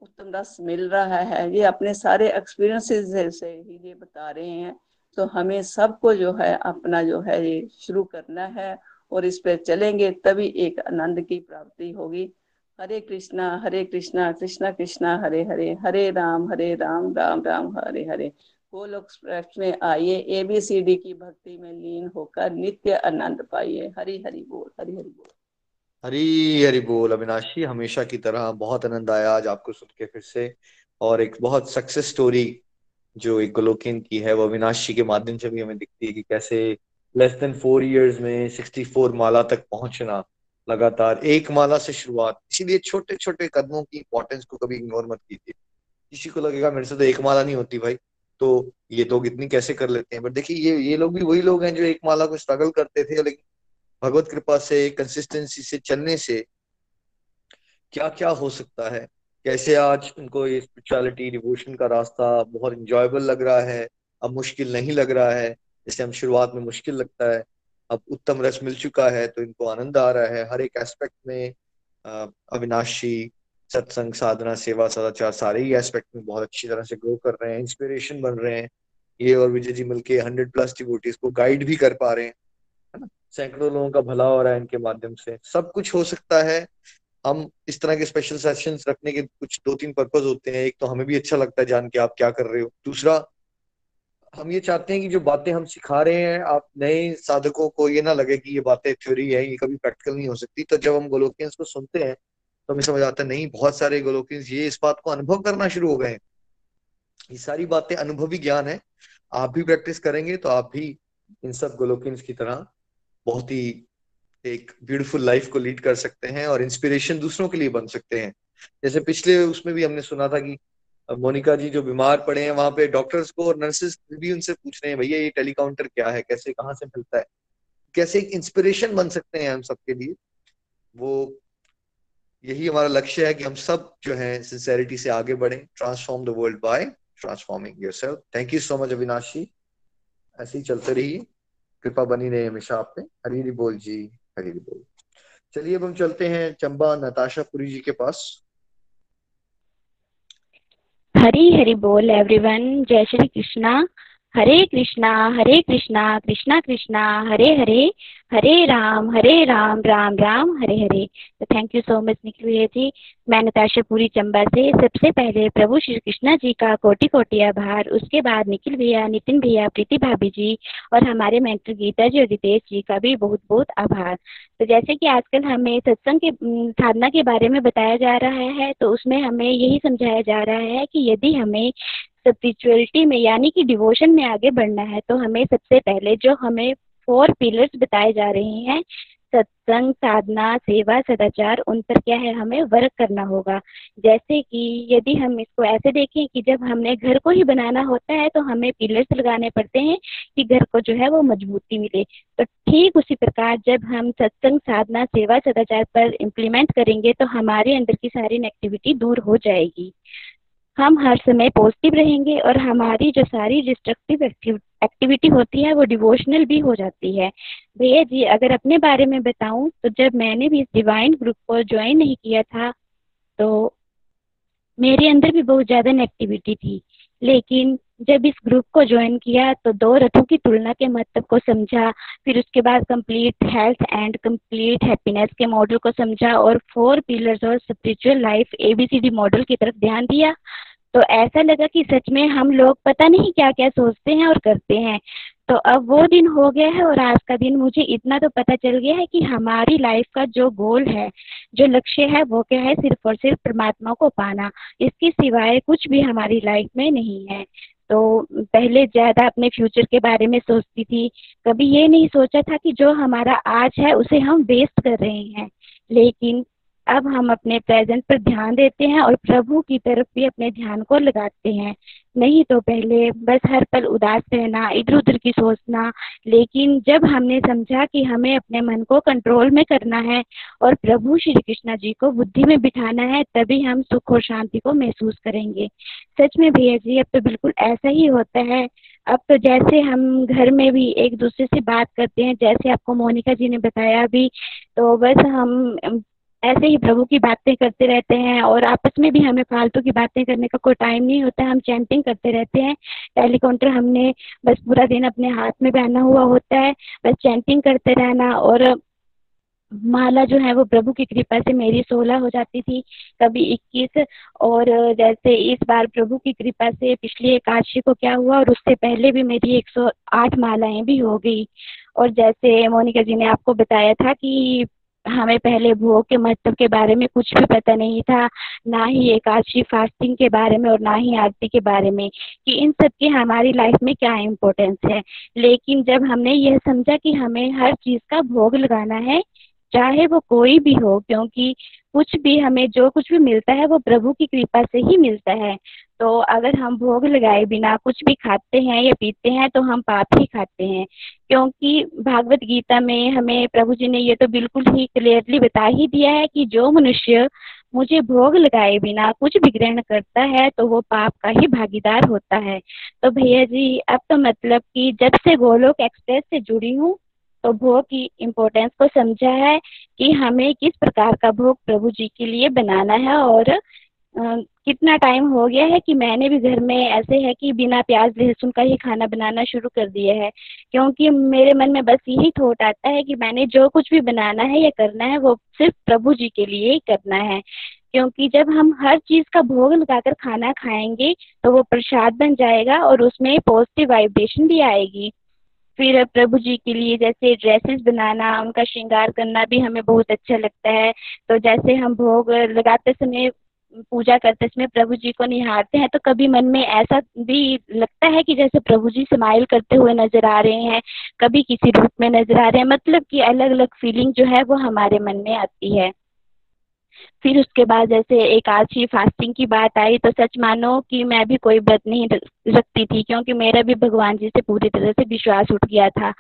उत्तम रस मिल रहा है। ये अपने सारे एक्सपीरियंसेस से ही ये बता रहे हैं। तो हमें सबको जो है अपना जो है ये शुरू करना है और इस पे चलेंगे तभी एक आनंद की प्राप्ति होगी। हरे कृष्णा हरे कृष्णा कृष्णा कृष्णा, हरे हरे हरे राम हरे राम राम राम, हरे हरे। गोलोक एक्सप्रेस में आइए एबीसीडी की भक्ति में लीन होकर नित्य आनंद पाइए। हरि हरि बोल, हरि हरि बोल। हरी हरी बोल, अविनाशी। हमेशा की तरह बहुत आनंद आया आज आपको सुन के फिर से। और एक बहुत सक्सेस स्टोरी जो एक गोलोकिन की है, वो अविनाशी के माध्यम से भी हमें दिखती है कि कैसे लेस देन फोर इयर्स में सिक्सटी फोर माला तक पहुँचना, लगातार एक माला से शुरुआत। इसीलिए छोटे छोटे कदमों की इंपॉर्टेंस को कभी इग्नोर मत कीजिए। किसी को लगेगा, मेरे से तो एक माला नहीं होती भाई। तो ये लोग इतनी कैसे कर लेते हैं? बट देखिए, ये ये लोग भी वही लोग हैं जो एक माला को स्ट्रगल करते थे, लेकिन भगवत कृपा से कंसिस्टेंसी से चलने से क्या क्या हो सकता है? कैसे आज उनको ये स्पिरिचुअलिटी डिवोशन का रास्ता बहुत इंजॉयबल लग रहा है, अब मुश्किल नहीं लग रहा है, जैसे हम शुरुआत में मुश्किल लगता है, अब उत्तम रस मिल चुका है तो इनको आनंद आ रहा है, हर एक एस्पेक्ट में अविनाशी सत्संग, साधना, सेवा, सदाचार, सारे ही एस्पेक्ट में बहुत अच्छी तरह से ग्रो कर रहे हैं इंस्पिरेशन बन रहे हैं। ये और विजय जी मिलके हंड्रेड प्लस डिवोटीज को गाइड भी कर पा रहे हैं, है ना? सैकड़ों लोगों का भला हो रहा है इनके माध्यम से। सब कुछ हो सकता है। हम इस तरह के स्पेशल सेशंस रखने के कुछ दो तीन पर्पज होते हैं। एक तो हमें भी अच्छा लगता है जान के आप क्या कर रहे हो। दूसरा, हम ये चाहते हैं कि जो बातें हम सिखा रहे हैं, आप नए साधकों को ये ना लगे कि ये बातें थ्योरी है, ये कभी प्रैक्टिकल नहीं हो सकती। तो जब हम गोलोकियंस को सुनते हैं तो हमें समझ आता नहीं, बहुत सारे गोलोकियंस ये इस बात को अनुभव करना शुरू हो गए ये सारी बातें अनुभवी ज्ञान है। आप भी प्रैक्टिस करेंगे तो आप भी इन सब गोलोकियंस की तरह बहुत ही एक ब्यूटीफुल लाइफ को लीड कर सकते हैं और इंस्पिरेशन दूसरों के लिए बन सकते हैं। जैसे पिछले उसमें भी हमने सुना था कि मोनिका जी जो बीमार पड़े हैं, वहाँ पे डॉक्टर्स को और नर्सेस भी उनसे पूछ रहे हैं, भैया, ये टेलीकाउंटर क्या है? कैसे, कहाँ से मिलता है? कैसे एक इंस्पिरेशन बन सकते हैं हम सबके लिए, वो यही हमारा लक्ष्य है कि हम सब जो है सिंसेरिटी से आगे बढ़े transform the world by transforming yourself thank you so much Avinashi ऐसे ही चलते रहिए। कृपा बनी रहे हमेशा आप पे। हरी बोल जी, हरी बोल। चलिए, अब हम चलते हैं चंबा नताशा पुरी जी के पास। हरी हरी बोल एवरीवन जय श्री कृष्णा। हरे कृष्णा हरे कृष्णा कृष्णा कृष्णा, हरे हरे हरे राम हरे राम राम राम, हरे हरे। तो thank you so much Nikhil भैया जी। मैं नताशा पूरी चंबा से सबसे पहले प्रभु श्री कृष्णा जी का कोटि कोटि आभार, उसके बाद निखिल भैया, नितिन भैया, प्रीति भाभी जी और हमारे मेंटर गीता जी और रितेश जी का भी बहुत बहुत आभार। तो जैसे कि आजकल हमें सत्संग के साधना के बारे में बताया जा रहा है तो उसमें हमें यही समझाया जा रहा है कि यदि हमें स्पिरिचुअलिटी में, यानी कि डिवोशन में आगे बढ़ना है तो हमें सबसे पहले जो हमें फोर पिलर्स बताए जा रहे हैं, सत्संग, साधना, सेवा, सदाचार, उन पर क्या है, हमें वर्क करना होगा। जैसे कि यदि हम इसको ऐसे देखें कि जब हमने घर को ही बनाना होता है तो हमें पिलर्स लगाने पड़ते हैं कि घर को जो है वो मजबूती मिले। तो ठीक उसी प्रकार जब हम सत्संग, साधना, सेवा, सदाचार पर इम्प्लीमेंट करेंगे तो हमारे अंदर की सारी नेगेटिविटी दूर हो जाएगी। हम हर समय पॉजिटिव रहेंगे और हमारी जो सारी डिस्ट्रक्टिव एक्टिविटी होती है, वो डिवोशनल भी हो जाती है। भैया जी, अगर अपने बारे में बताऊँ तो जब मैंने भी इस डिवाइन ग्रुप को ज्वाइन नहीं किया था तो मेरे अंदर भी बहुत ज़्यादा नेगेटिविटी थी। लेकिन जब इस ग्रुप को ज्वाइन किया तो दो रथों की तुलना के महत्व को समझा। फिर उसके बाद complete health and complete happiness के मॉडल को समझा और फोर पिलर्स और spiritual life A B C D model की तरफ़ ध्यान दिया। तो ऐसा लगा कि सच में हम लोग पता नहीं क्या क्या सोचते हैं और करते हैं। तो अब वो दिन हो गया है और आज का दिन मुझे इतना तो पता चल गया है कि हमारी लाइफ का जो गोल है, जो लक्ष्य है, वो क्या है? सिर्फ़ और सिर्फ़ परमात्मा को पाना। इसके सिवाय कुछ भी हमारी लाइफ में नहीं है। तो पहले ज़्यादा अपने फ्यूचर के बारे में सोचती थी। कभी ये नहीं सोचा था कि जो हमारा आज है, उसे हम वेस्ट कर रहे हैं। लेकिन अब हम अपने प्रेजेंट पर ध्यान देते हैं और प्रभु की तरफ़ भी अपने ध्यान को लगाते हैं। नहीं तो पहले बस हर पल उदास रहना इधर उधर की सोचना, लेकिन जब हमने समझा कि हमें अपने मन को कंट्रोल में करना है और प्रभु श्री कृष्णा जी को बुद्धि में बिठाना है, तभी हम सुख और शांति को महसूस करेंगे। सच में भैया जी, अब तो बिल्कुल ऐसा ही होता है। अब तो जैसे हम घर में भी एक दूसरे से बात करते हैं, जैसे आपको मोनिका जी ने बताया अभी तो बस हम ऐसे ही प्रभु की बातें करते रहते हैं और आपस में भी हमें फालतू की बातें करने का कोई टाइम नहीं होता, हम चैंटिंग करते रहते हैं। टेलीकाउंटर हमने बस पूरा दिन अपने हाथ में पहना हुआ होता है, बस चैंटिंग करते रहना और माला जो है वो प्रभु की कृपा से मेरी सोलह हो जाती थी, कभी इक्कीस और जैसे इस बार प्रभु की कृपा से पिछली एकादशी को क्या हुआ और उससे पहले भी मेरी एक सौ आठ मालाएँ भी हो गई। और जैसे मोनिका जी ने आपको बताया था कि हमें पहले भोग के महत्व के बारे में कुछ भी पता नहीं था, ना ही एकादशी फास्टिंग के बारे में और ना ही आरती के बारे में कि इन सब की हमारी लाइफ में क्या इम्पोर्टेंस है। लेकिन जब हमने यह समझा कि हमें हर चीज़ का भोग लगाना है चाहे वो कोई भी हो, क्योंकि कुछ भी हमें जो कुछ भी मिलता है, वो प्रभु की कृपा से ही मिलता है। तो अगर हम भोग लगाए बिना कुछ भी खाते हैं या पीते हैं तो हम पाप ही खाते हैं। क्योंकि भागवत गीता में हमें प्रभु जी ने ये तो बिल्कुल ही क्लियरली बता ही दिया है कि जो मनुष्य मुझे भोग लगाए बिना कुछ भी ग्रहण करता है तो वो पाप का ही भागीदार होता है। तो भैया जी, अब तो मतलब कि जब से गोलोक एक्सप्रेस से जुड़ी हूँ तो भोग की इम्पोर्टेंस को समझा है कि हमें किस प्रकार का भोग प्रभु जी के लिए बनाना है और आ, कितना टाइम हो गया है कि मैंने भी घर में ऐसे है कि बिना प्याज लहसुन का ही खाना बनाना शुरू कर दिया है। क्योंकि मेरे मन में बस यही थोट आता है कि मैंने जो कुछ भी बनाना है या करना है वो सिर्फ़ प्रभु जी के लिए ही करना है। क्योंकि जब हम हर चीज़ का भोग लगाकर खाना खाएँगे तो वो प्रसाद बन जाएगा और उसमें पॉजिटिव वाइब्रेशन भी आएगी। फिर प्रभु जी के लिए जैसे ड्रेसेस बनाना, उनका श्रृंगार करना भी हमें बहुत अच्छा लगता है। तो जैसे हम भोग लगाते समय, पूजा करते समय प्रभु जी को निहारते हैं तो कभी मन में ऐसा भी लगता है कि जैसे प्रभु जी स्माइल करते हुए नज़र आ रहे हैं? कभी किसी रूप में नज़र आ रहे हैं? मतलब कि अलग अलग फीलिंग जो है वो हमारे मन में आती है। फिर उसके बाद जैसे एक आदशी फास्टिंग की बात आई तो सच मानो कि मैं भी कोई व्रत नहीं रखती थी, क्योंकि मेरा भी भगवान जी से पूरी तरह से विश्वास उठ गया था।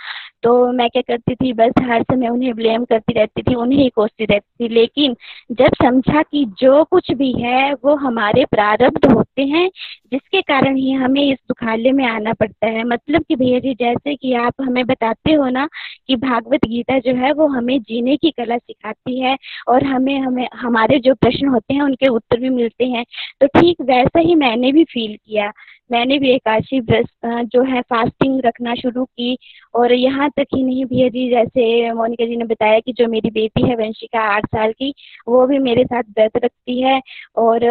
तो मैं क्या करती थी, बस हर समय उन्हें ब्लेम करती रहती थी, उन्हें ही कोसती रहती थी। लेकिन जब समझा कि जो कुछ भी है, वो हमारे प्रारब्ध होते हैं, जिसके कारण ही हमें इस दुखालय में आना पड़ता है। मतलब कि भैया जी, जैसे कि आप हमें बताते हो ना कि भागवत गीता जो है, वो हमें जीने की कला सिखाती है और हमें हमें, हमारे जो प्रश्न होते हैं, उनके उत्तर भी मिलते हैं। तो ठीक वैसा ही मैंने भी फील किया। मैंने भी एकादशी व्रत जो है फास्टिंग रखना शुरू की और यहाँ तक ही नहीं भैया जी, जैसे मोनिका जी ने बताया कि जो मेरी बेटी है वंशिका आठ साल की, वो भी मेरे साथ व्रत रखती है और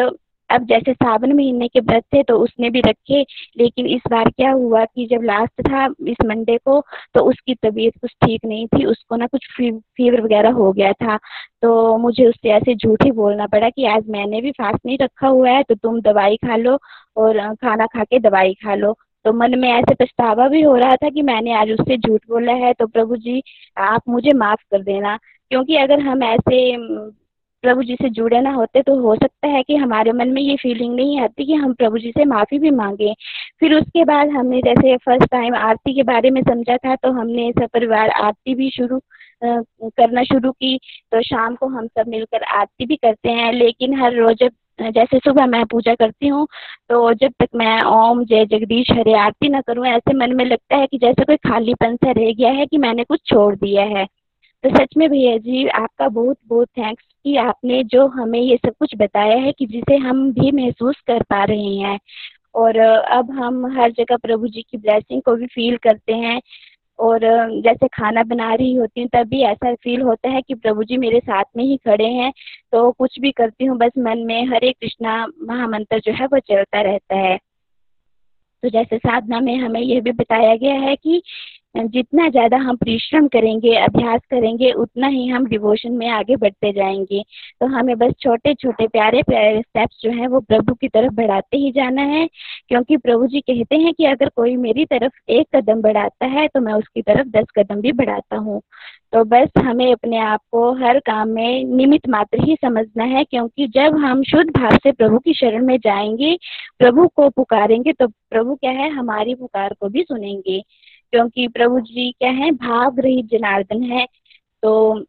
अब जैसे सावन महीने के व्रत थे तो उसने भी रखे लेकिन इस बार क्या हुआ कि जब लास्ट था इस मंडे को तो उसकी तबीयत कुछ ठीक नहीं थी उसको ना कुछ फ़ी, फीवर वगैरह हो गया था। तो मुझे उससे ऐसे झूठ ही बोलना पड़ा कि आज मैंने भी फास्ट नहीं रखा हुआ है तो तुम दवाई खा लो और खाना खा के दवाई खा लो। तो मन में ऐसे पछतावा भी हो रहा था कि मैंने आज उससे झूठ बोला है तो प्रभु जी आप मुझे माफ़ कर देना क्योंकि अगर हम ऐसे प्रभु जी से जुड़े ना होते तो हो सकता है कि हमारे मन में ये फीलिंग नहीं आती कि हम प्रभु जी से माफ़ी भी मांगे। फिर उसके बाद हमने जैसे फ़र्स्ट टाइम आरती के बारे में समझा था तो हमने सब परिवार आरती भी शुरू करना शुरू की। तो शाम को हम सब मिलकर आरती भी करते हैं, लेकिन हर रोज जैसे सुबह मैं पूजा करती हूँ तो जब तक मैं ओम जय जगदीश हरे आरती ना करूँ, ऐसे मन में लगता है कि जैसे कोई खालीपन सा रह गया है कि मैंने कुछ छोड़ दिया है। तो सच में भैया जी, आपका बहुत बहुत थैंक्स कि आपने जो हमें ये सब कुछ बताया है कि जिसे हम भी महसूस कर पा रहे हैं। और अब हम हर जगह प्रभु जी की ब्लेसिंग को भी फील करते हैं। और जैसे खाना बना रही होती हूँ, तब भी ऐसा फील होता है कि प्रभु जी मेरे साथ में ही खड़े हैं। तो कुछ भी करती हूँ, बस मन में हरे कृष्णा महामंत्र जो है वो चलता रहता है। तो जैसे साधना में हमें यह भी बताया गया है कि जितना ज़्यादा हम परिश्रम करेंगे, अभ्यास करेंगे, उतना ही हम डिवोशन में आगे बढ़ते जाएँगे। तो हमें बस छोटे छोटे प्यारे प्यारे स्टेप्स जो हैं, वो प्रभु की तरफ़ बढ़ाते ही जाना है। क्योंकि प्रभु जी कहते हैं कि अगर कोई मेरी तरफ़ एक कदम बढ़ाता है तो मैं उसकी तरफ़ दस कदम भी बढ़ाता हूँ। तो बस हमें अपने आप को हर काम में निमित मात्र ही समझना है, क्योंकि जब हम शुद्ध भाव से प्रभु की शरण में जाएँगे, प्रभु को पुकारेंगे तो प्रभु क्या है, हमारी पुकार को भी सुनेंगे। क्योंकि प्रभु जी क्या है? भाव रहित जनार्दन है। तो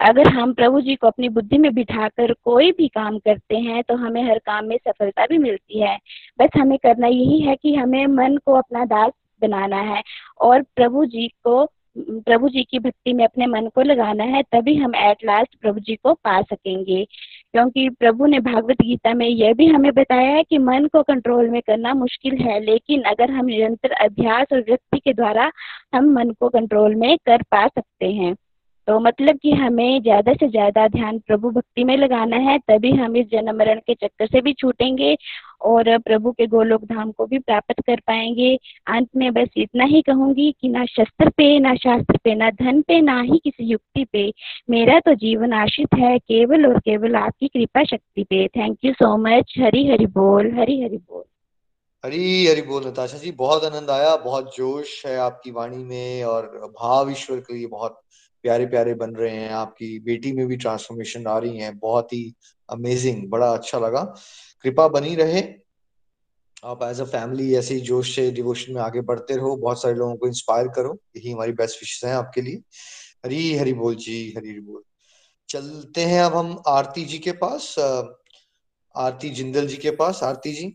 अगर हम प्रभु जी को अपनी बुद्धि में बिठाकर कोई भी काम करते हैं तो हमें हर काम में सफलता भी मिलती है। बस हमें करना यही है कि हमें मन को अपना दास बनाना है और प्रभु जी को, प्रभु जी की भक्ति में अपने मन को लगाना है, तभी हम एट लास्ट प्रभु जी को पा सकेंगे। क्योंकि प्रभु ने भागवत गीता में यह भी हमें बताया है कि मन को कंट्रोल में करना मुश्किल है, लेकिन अगर हम निरंतर अभ्यास और व्यक्ति के द्वारा हम मन को कंट्रोल में कर पा सकते हैं। तो मतलब कि हमें ज़्यादा से ज़्यादा ध्यान प्रभु भक्ति में लगाना है, तभी हम इस जन्म मरण के चक्कर से भी छूटेंगे और प्रभु के गोलोक धाम को भी प्राप्त कर पाएँगे। अंत में बस इतना ही कहूँगी कि ना शस्त्र पे, ना शास्त्र पे, ना धन पे, ना ही किसी युक्ति पे मेरा तो जीवन आश्रित है, केवल और केवल आपकी कृपा शक्ति पे। Thank you so much Hari Hari बोल, हरी हरि बोल। हरी हरि बोल, नताशा जी। बहुत आनंद आया, बहुत जोश है आपकी वाणी में और भाव ईश्वर के लिए बहुत प्यारे प्यारे बन रहे हैं, आपकी बेटी में भी ट्रांसफॉर्मेशन आ रही है, बहुत ही अमेजिंग बड़ा अच्छा लगा। कृपा बनी रहे। आप एज अ फैमिली ऐसे ही जोश से डिवोशन में आगे बढ़ते रहो, बहुत सारे लोगों को इंस्पायर करो, यही हमारी बेस्ट विशेष है आपके लिए। हरी हरी बोल जी, हरी हरी बोल। चलते हैं अब हम आरती जी के पास आरती जिंदल जी के पास। आरती जी।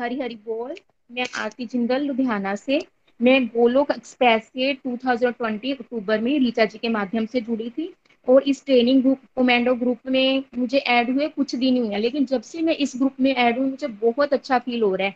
हरी हरी बोल, मैं आरती जिंदल, लुधियाना से। मैं गोलोक एक्सप्रेस के 2020 अक्टूबर में रीचा जी के माध्यम से जुड़ी थी और इस ट्रेनिंग ग्रुप कमांडो ग्रुप में मुझे ऐड हुए कुछ दिन हुए हैं। लेकिन जब से मैं इस ग्रुप में ऐड हुई, मुझे बहुत अच्छा फील हो रहा है।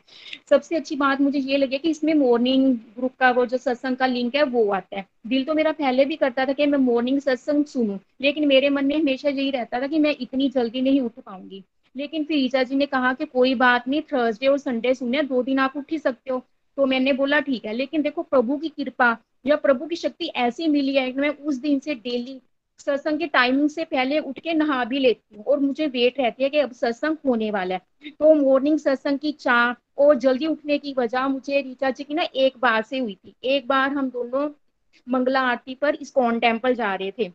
सबसे अच्छी बात मुझे ये लगे कि इसमें मॉर्निंग ग्रुप का वो जो सत्संग का लिंक है, वो आता है। दिल तो मेरा पहले भी करता था कि मैं मॉर्निंग सत्संग सुनूं, लेकिन मेरे मन में हमेशा यही रहता था कि मैं इतनी जल्दी नहीं उठ पाऊँगी। लेकिन फिर ईचा जी ने कहा कि कोई बात नहीं थर्सडे और संडे सुने, दो दिन आप उठ ही सकते हो। तो मैंने बोला, ठीक है, लेकिन देखो प्रभु की कृपा या प्रभु की शक्ति ऐसी मिली है कि मैं उस दिन से डेली सत्संग के टाइमिंग से पहले उठ के नहा भी लेती हूँ और मुझे वेट रहती है कि अब सत्संग होने वाला है। तो मॉर्निंग सत्संग की चाह और जल्दी उठने की वजह मुझे रीचा जी की ना एक बार से हुई थी। एक बार हम दोनों मंगला आरती पर इस्कॉन टेंपल जा रहे थे।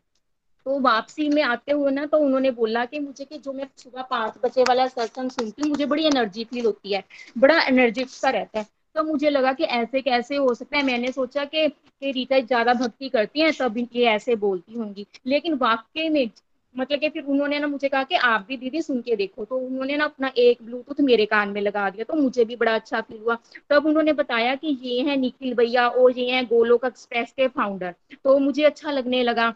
तो वापसी में आते हुए ना तो उन्होंने बोला कि मुझे कि जो मैं सुबह पाँच बजे वाला सत्संग सुनती हूँ, मुझे बड़ी एनर्जी फील होती है, बड़ा एनर्जी सा रहता है। तो मुझे लगा कि ऐसे कैसे हो सकता है। मैंने सोचा कि रीता ज़्यादा भक्ति करती हैं, तब ये ऐसे बोलती होंगी। लेकिन वाकई में मतलब कि फिर उन्होंने ना मुझे कहा कि आप भी दीदी सुन के देखो। तो उन्होंने ना अपना एक ब्लूटूथ मेरे कान में लगा दिया तो मुझे भी बड़ा अच्छा फील हुआ। तब उन्होंने बताया कि ये है निखिल भैया और ये है गोलोक एक्सप्रेस के फाउंडर तो मुझे अच्छा लगने लगा।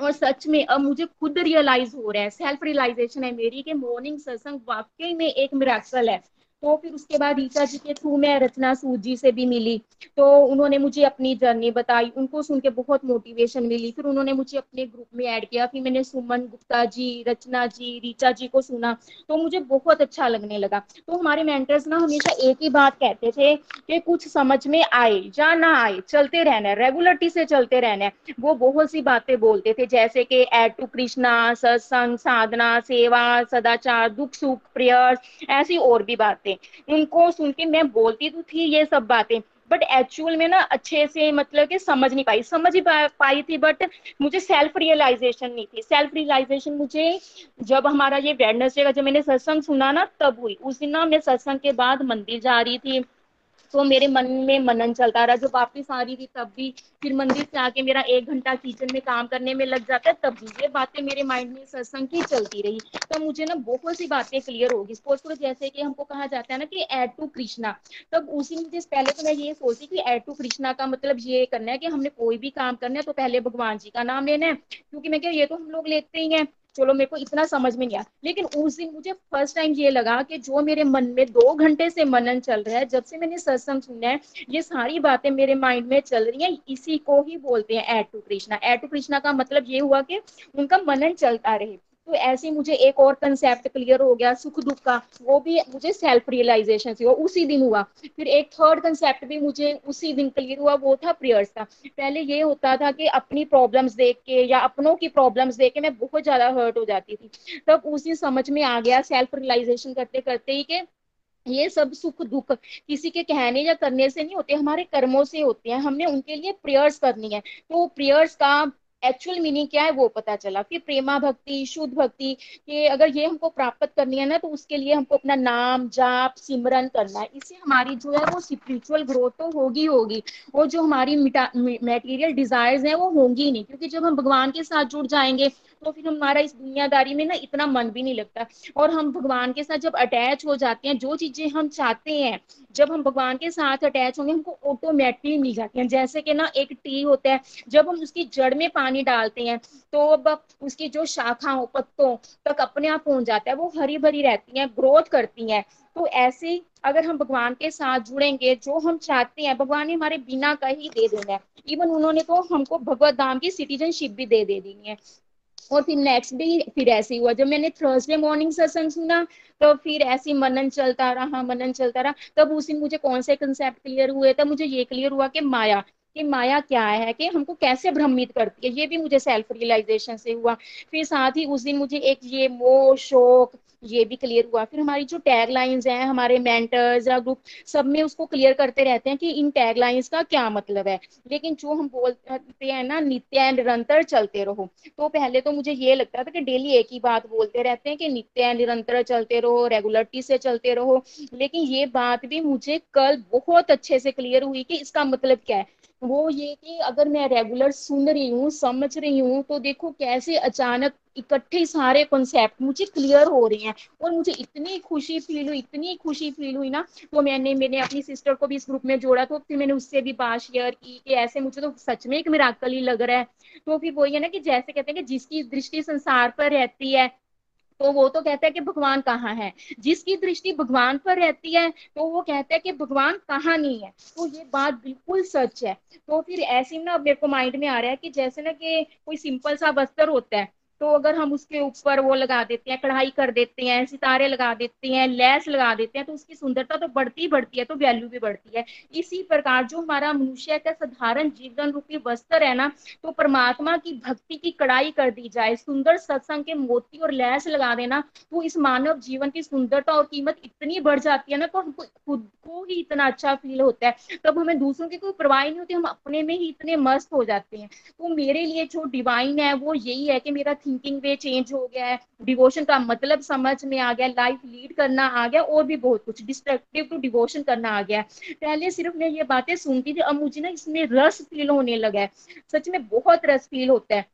और सच में, अब मुझे खुद रियलाइज़ हो रहा है सेल्फ रियलाइजेशन है मेरी कि मॉर्निंग सत्संग वाकई में एक मिराक्सल है। तो फिर उसके बाद रीचा जी के थ्रू मैं रचना सूद जी से भी मिली। तो उन्होंने मुझे अपनी जर्नी बताई, उनको सुन के बहुत मोटिवेशन मिली। फिर उन्होंने मुझे अपने ग्रुप में ऐड किया। फिर मैंने सुमन गुप्ता जी, रचना जी, रीचा जी को सुना। तो मुझे बहुत अच्छा लगने लगा। तो हमारे मेंटर्स ना हमेशा एक ही बात कहते थे कि कुछ समझ में आए या ना आए, चलते रहना है रेगुलरिटी से चलते रहना है। वो बहुत सी बातें बोलते थे, जैसे कि एड टू कृष्णा सत्संग, साधना, सेवा, सदाचार, दुख, सुख प्रेयर्स ऐसी और भी बातें। बातें। उनको सुन के मैं बोलती तो थी ये सब बातें बट एक्चुअल में ना अच्छे से मतलब कि समझ नहीं पाई। समझ ही पाई थी बट मुझे सेल्फ रियलाइजेशन नहीं थी। सेल्फ रियलाइजेशन मुझे जब हमारा ये वेडनेसडे का जब मैंने सत्संग सुना ना, तब हुई। उस दिन ना मैं सत्संग के बाद मंदिर जा रही थी। तो मेरे मन में मनन चलता रहा जो वापिस आ रही थी, तब भी फिर मंदिर से आके मेरा एक घंटा किचन में काम करने में लग जाता है, तब भी ये बातें मेरे माइंड में सत्संग की चलती रही। तो मुझे ना बहुत सी बातें क्लियर होगी। सपोज़ करो जैसे कि हमको कहा जाता है ना कि एड टू कृष्णा तब उसी मुझे पहले तो मैं ये सोचती कि एड टू कृष्णा का मतलब ये करना है कि हमने कोई भी काम करना है तो पहले भगवान जी का नाम लेना है। क्योंकि मैं क्या ये तो हम लोग लेते ही हैं। चलो मेरे को इतना समझ में नहीं आया। लेकिन उस दिन मुझे फ़र्स्ट टाइम ये लगा कि जो मेरे मन में दो घंटे से मनन चल रहा है, जब से मैंने सत्संग सुना है, ये सारी बातें मेरे माइंड में चल रही हैं, इसी को ही बोलते हैं add to Krishna. Add to Krishna का मतलब ये हुआ कि उनका मनन चलता रहे। तो ऐसे मुझे एक और कंसेप्ट क्लियर हो गया, सुख दुख का। वो भी मुझे सेल्फ रियलाइजेशन से हुआ, उसी दिन हुआ। फिर एक थर्ड कंसेप्ट भी मुझे उसी दिन क्लियर हुआ, वो था प्रेयर्स का। पहले ये होता था कि अपनी प्रॉब्लम्स देख के या अपनों की प्रॉब्लम्स देख के मैं बहुत ज़्यादा हर्ट हो जाती थी। तब उस दिन समझ में आ गया सेल्फ रियलाइजेशन करते करते ही कि ये सब सुख दुख किसी के कहने या करने से नहीं होते, हमारे कर्मों से होते हैं। हमने उनके लिए प्रेयर्स करनी है। तो प्रेयर्स का एक्चुअल मीनिंग क्या है वो पता चला। कि प्रेमा भक्ति, शुद्ध भक्ति ये अगर ये हमको प्राप्त करनी है ना तो उसके लिए हमको अपना नाम, जाप, सिमरन करना है। इससे हमारी जो है वो स्पिरिचुअल ग्रोथ तो होगी होगी। और जो हमारी मेटीरियल डिजायर्स हैं, वो होंगी नहीं। क्योंकि जब हम भगवान के साथ जुड़ जाएँगे तो फिर हमारा इस दुनियादारी में ना इतना मन भी नहीं लगता। और हम भगवान के साथ जब अटैच हो जाते हैं, जो चीज़ें हम चाहते हैं, जब हम भगवान के साथ अटैच होंगे, हमको ऑटोमेटिकली मिल जाती हैं। जैसे कि ना एक टी होता है, जब हम उसकी जड़ में पानी डालते हैं तो अब उसकी जो शाखाओं, पत्तों तक अपने आप पहुँच जाता है, वो हरी भरी रहती हैं ग्रोथ करती हैं। तो ऐसे अगर हम भगवान के साथ जुड़ेंगे, जो हम चाहते हैं, भगवान ने हमारे बिना का ही दे देना है। इवन उन्होंने तो हमको भगवत धाम की सिटीजनशिप भी दे दे दी है। और फिर नेक्स्ट डे फिर ऐसे ही हुआ। जब मैंने थर्सडे मॉर्निंग सत्संग सुना तो फिर ऐसे मनन चलता रहा, मनन चलता रहा। तब उस मुझे कौन से कंसेप्ट क्लियर हुए? तब मुझे ये क्लियर हुआ कि माया। कि माया क्या है, कि हमको कैसे भ्रमित करती है? ये भी मुझे सेल्फ रियलाइजेशन से हुआ। फिर साथ ही उस दिन मुझे एक ये मोह शोक, ये भी क्लियर हुआ। फिर हमारी जो टैग लाइन्स हैं, हमारे मेंटर्स या ग्रुप सब में उसको क्लियर करते रहते हैं कि इन टैग लाइन्स का क्या मतलब है। लेकिन जो हम बोलते हैं ना, नित्य निरंतर चलते रहो। तो पहले तो मुझे ये लगता था कि डेली एक ही बात बोलते रहते हैं कि नित्य निरंतर चलते रहो रेगुलरिटी से चलते रहो। लेकिन ये बात भी मुझे कल बहुत अच्छे से क्लियर हुई कि इसका मतलब क्या है। वो ये कि अगर मैं रेगुलर सुन रही हूँ, समझ रही हूँ तो देखो कैसे अचानक इकट्ठे सारे कॉन्सेप्ट मुझे क्लियर हो रहे हैं और मुझे इतनी खुशी फील हुई, इतनी खुशी फील हुई ना तो मैंने मैंने अपनी सिस्टर को भी इस ग्रुप में जोड़ा तो फिर मैंने उससे भी बात शेयर की कि ऐसे मुझे तो सच में एक मिराकल ही लग रहा है। तो फिर वही है ना कि जैसे कहते हैं कि जिसकी दृष्टि संसार पर रहती है तो वो तो कहता है कि भगवान कहाँ है? जिसकी दृष्टि भगवान पर रहती है तो वो कहता है कि भगवान कहाँ नहीं है? तो ये बात बिल्कुल सच है। तो फिर ऐसे ना मेरे को माइंड में आ रहा है कि जैसे ना कि कोई सिंपल सा वस्त्र होता है तो अगर हम उसके ऊपर वो लगा देते हैं, कढ़ाई कर देते हैं, सितारे लगा देते हैं, लैस लगा देते हैं तो उसकी सुंदरता तो बढ़ती ही बढ़ती है तो वैल्यू भी बढ़ती है। इसी प्रकार जो हमारा मनुष्य का साधारण जीवन रूपी वस्त्र है ना तो परमात्मा की भक्ति की कढ़ाई कर दी जाए, सुंदर सत्संग के मोती और लैस लगा देना तो इस मानव जीवन की सुंदरता और कीमत इतनी बढ़ जाती है ना तो हमको खुद को ही इतना अच्छा फील होता है। तब हमें दूसरों की कोई परवाह नहीं होती, हम अपने में ही इतने मस्त हो जाते हैं। तो मेरे लिए जो डिवाइन है, वो यही है कि मेरा थिंकिंग वे चेंज हो गया है डिवोशन का मतलब समझ में आ गया लाइफ लीड करना आ गया और भी बहुत कुछ डिस्ट्रक्टिव टू डिवोशन करना आ गया पहले सिर्फ़ मैं ये बातें सुनती थी, अब मुझे ना इसमें रस फील होने लगा है। सच में बहुत रस फील होता है।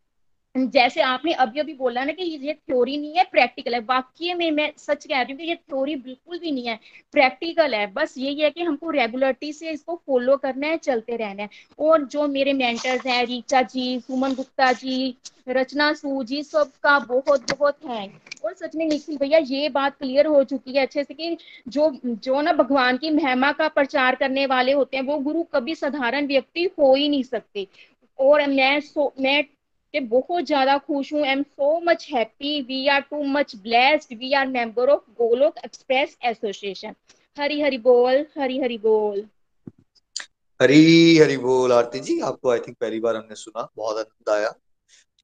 जैसे आपने अभी अभी बोला ना कि ये थ्योरी नहीं है प्रैक्टिकल है। वाक्य में मैं सच कह रही हूँ कि ये थ्योरी बिल्कुल भी नहीं है। प्रैक्टिकल है। बस यही है कि हमको रेगुलरिटी से इसको फॉलो करना है, चलते रहना है। और जो मेरे मेंटर्स हैं रीचा जी, सुमन गुप्ता जी, रचना सू जी, सबका बहुत बहुत है और सच में निखिल भैया, ये बात क्लियर हो चुकी है अच्छे से कि जो जो ना भगवान की महिमा का प्रचार करने वाले होते हैं, वो गुरु कभी साधारण व्यक्ति हो ही नहीं सकते। और मैं सो, मैं कि बहुत ज़्यादा खुश हूँ। I am so much happy we are too much blessed we are member of Golok express association Hari Hari बोल, हरी हरी बोल। हरी हरी बोल आरती जी। आपको आई थिंक पहली बार हमने सुना। बहुत आनंद आया।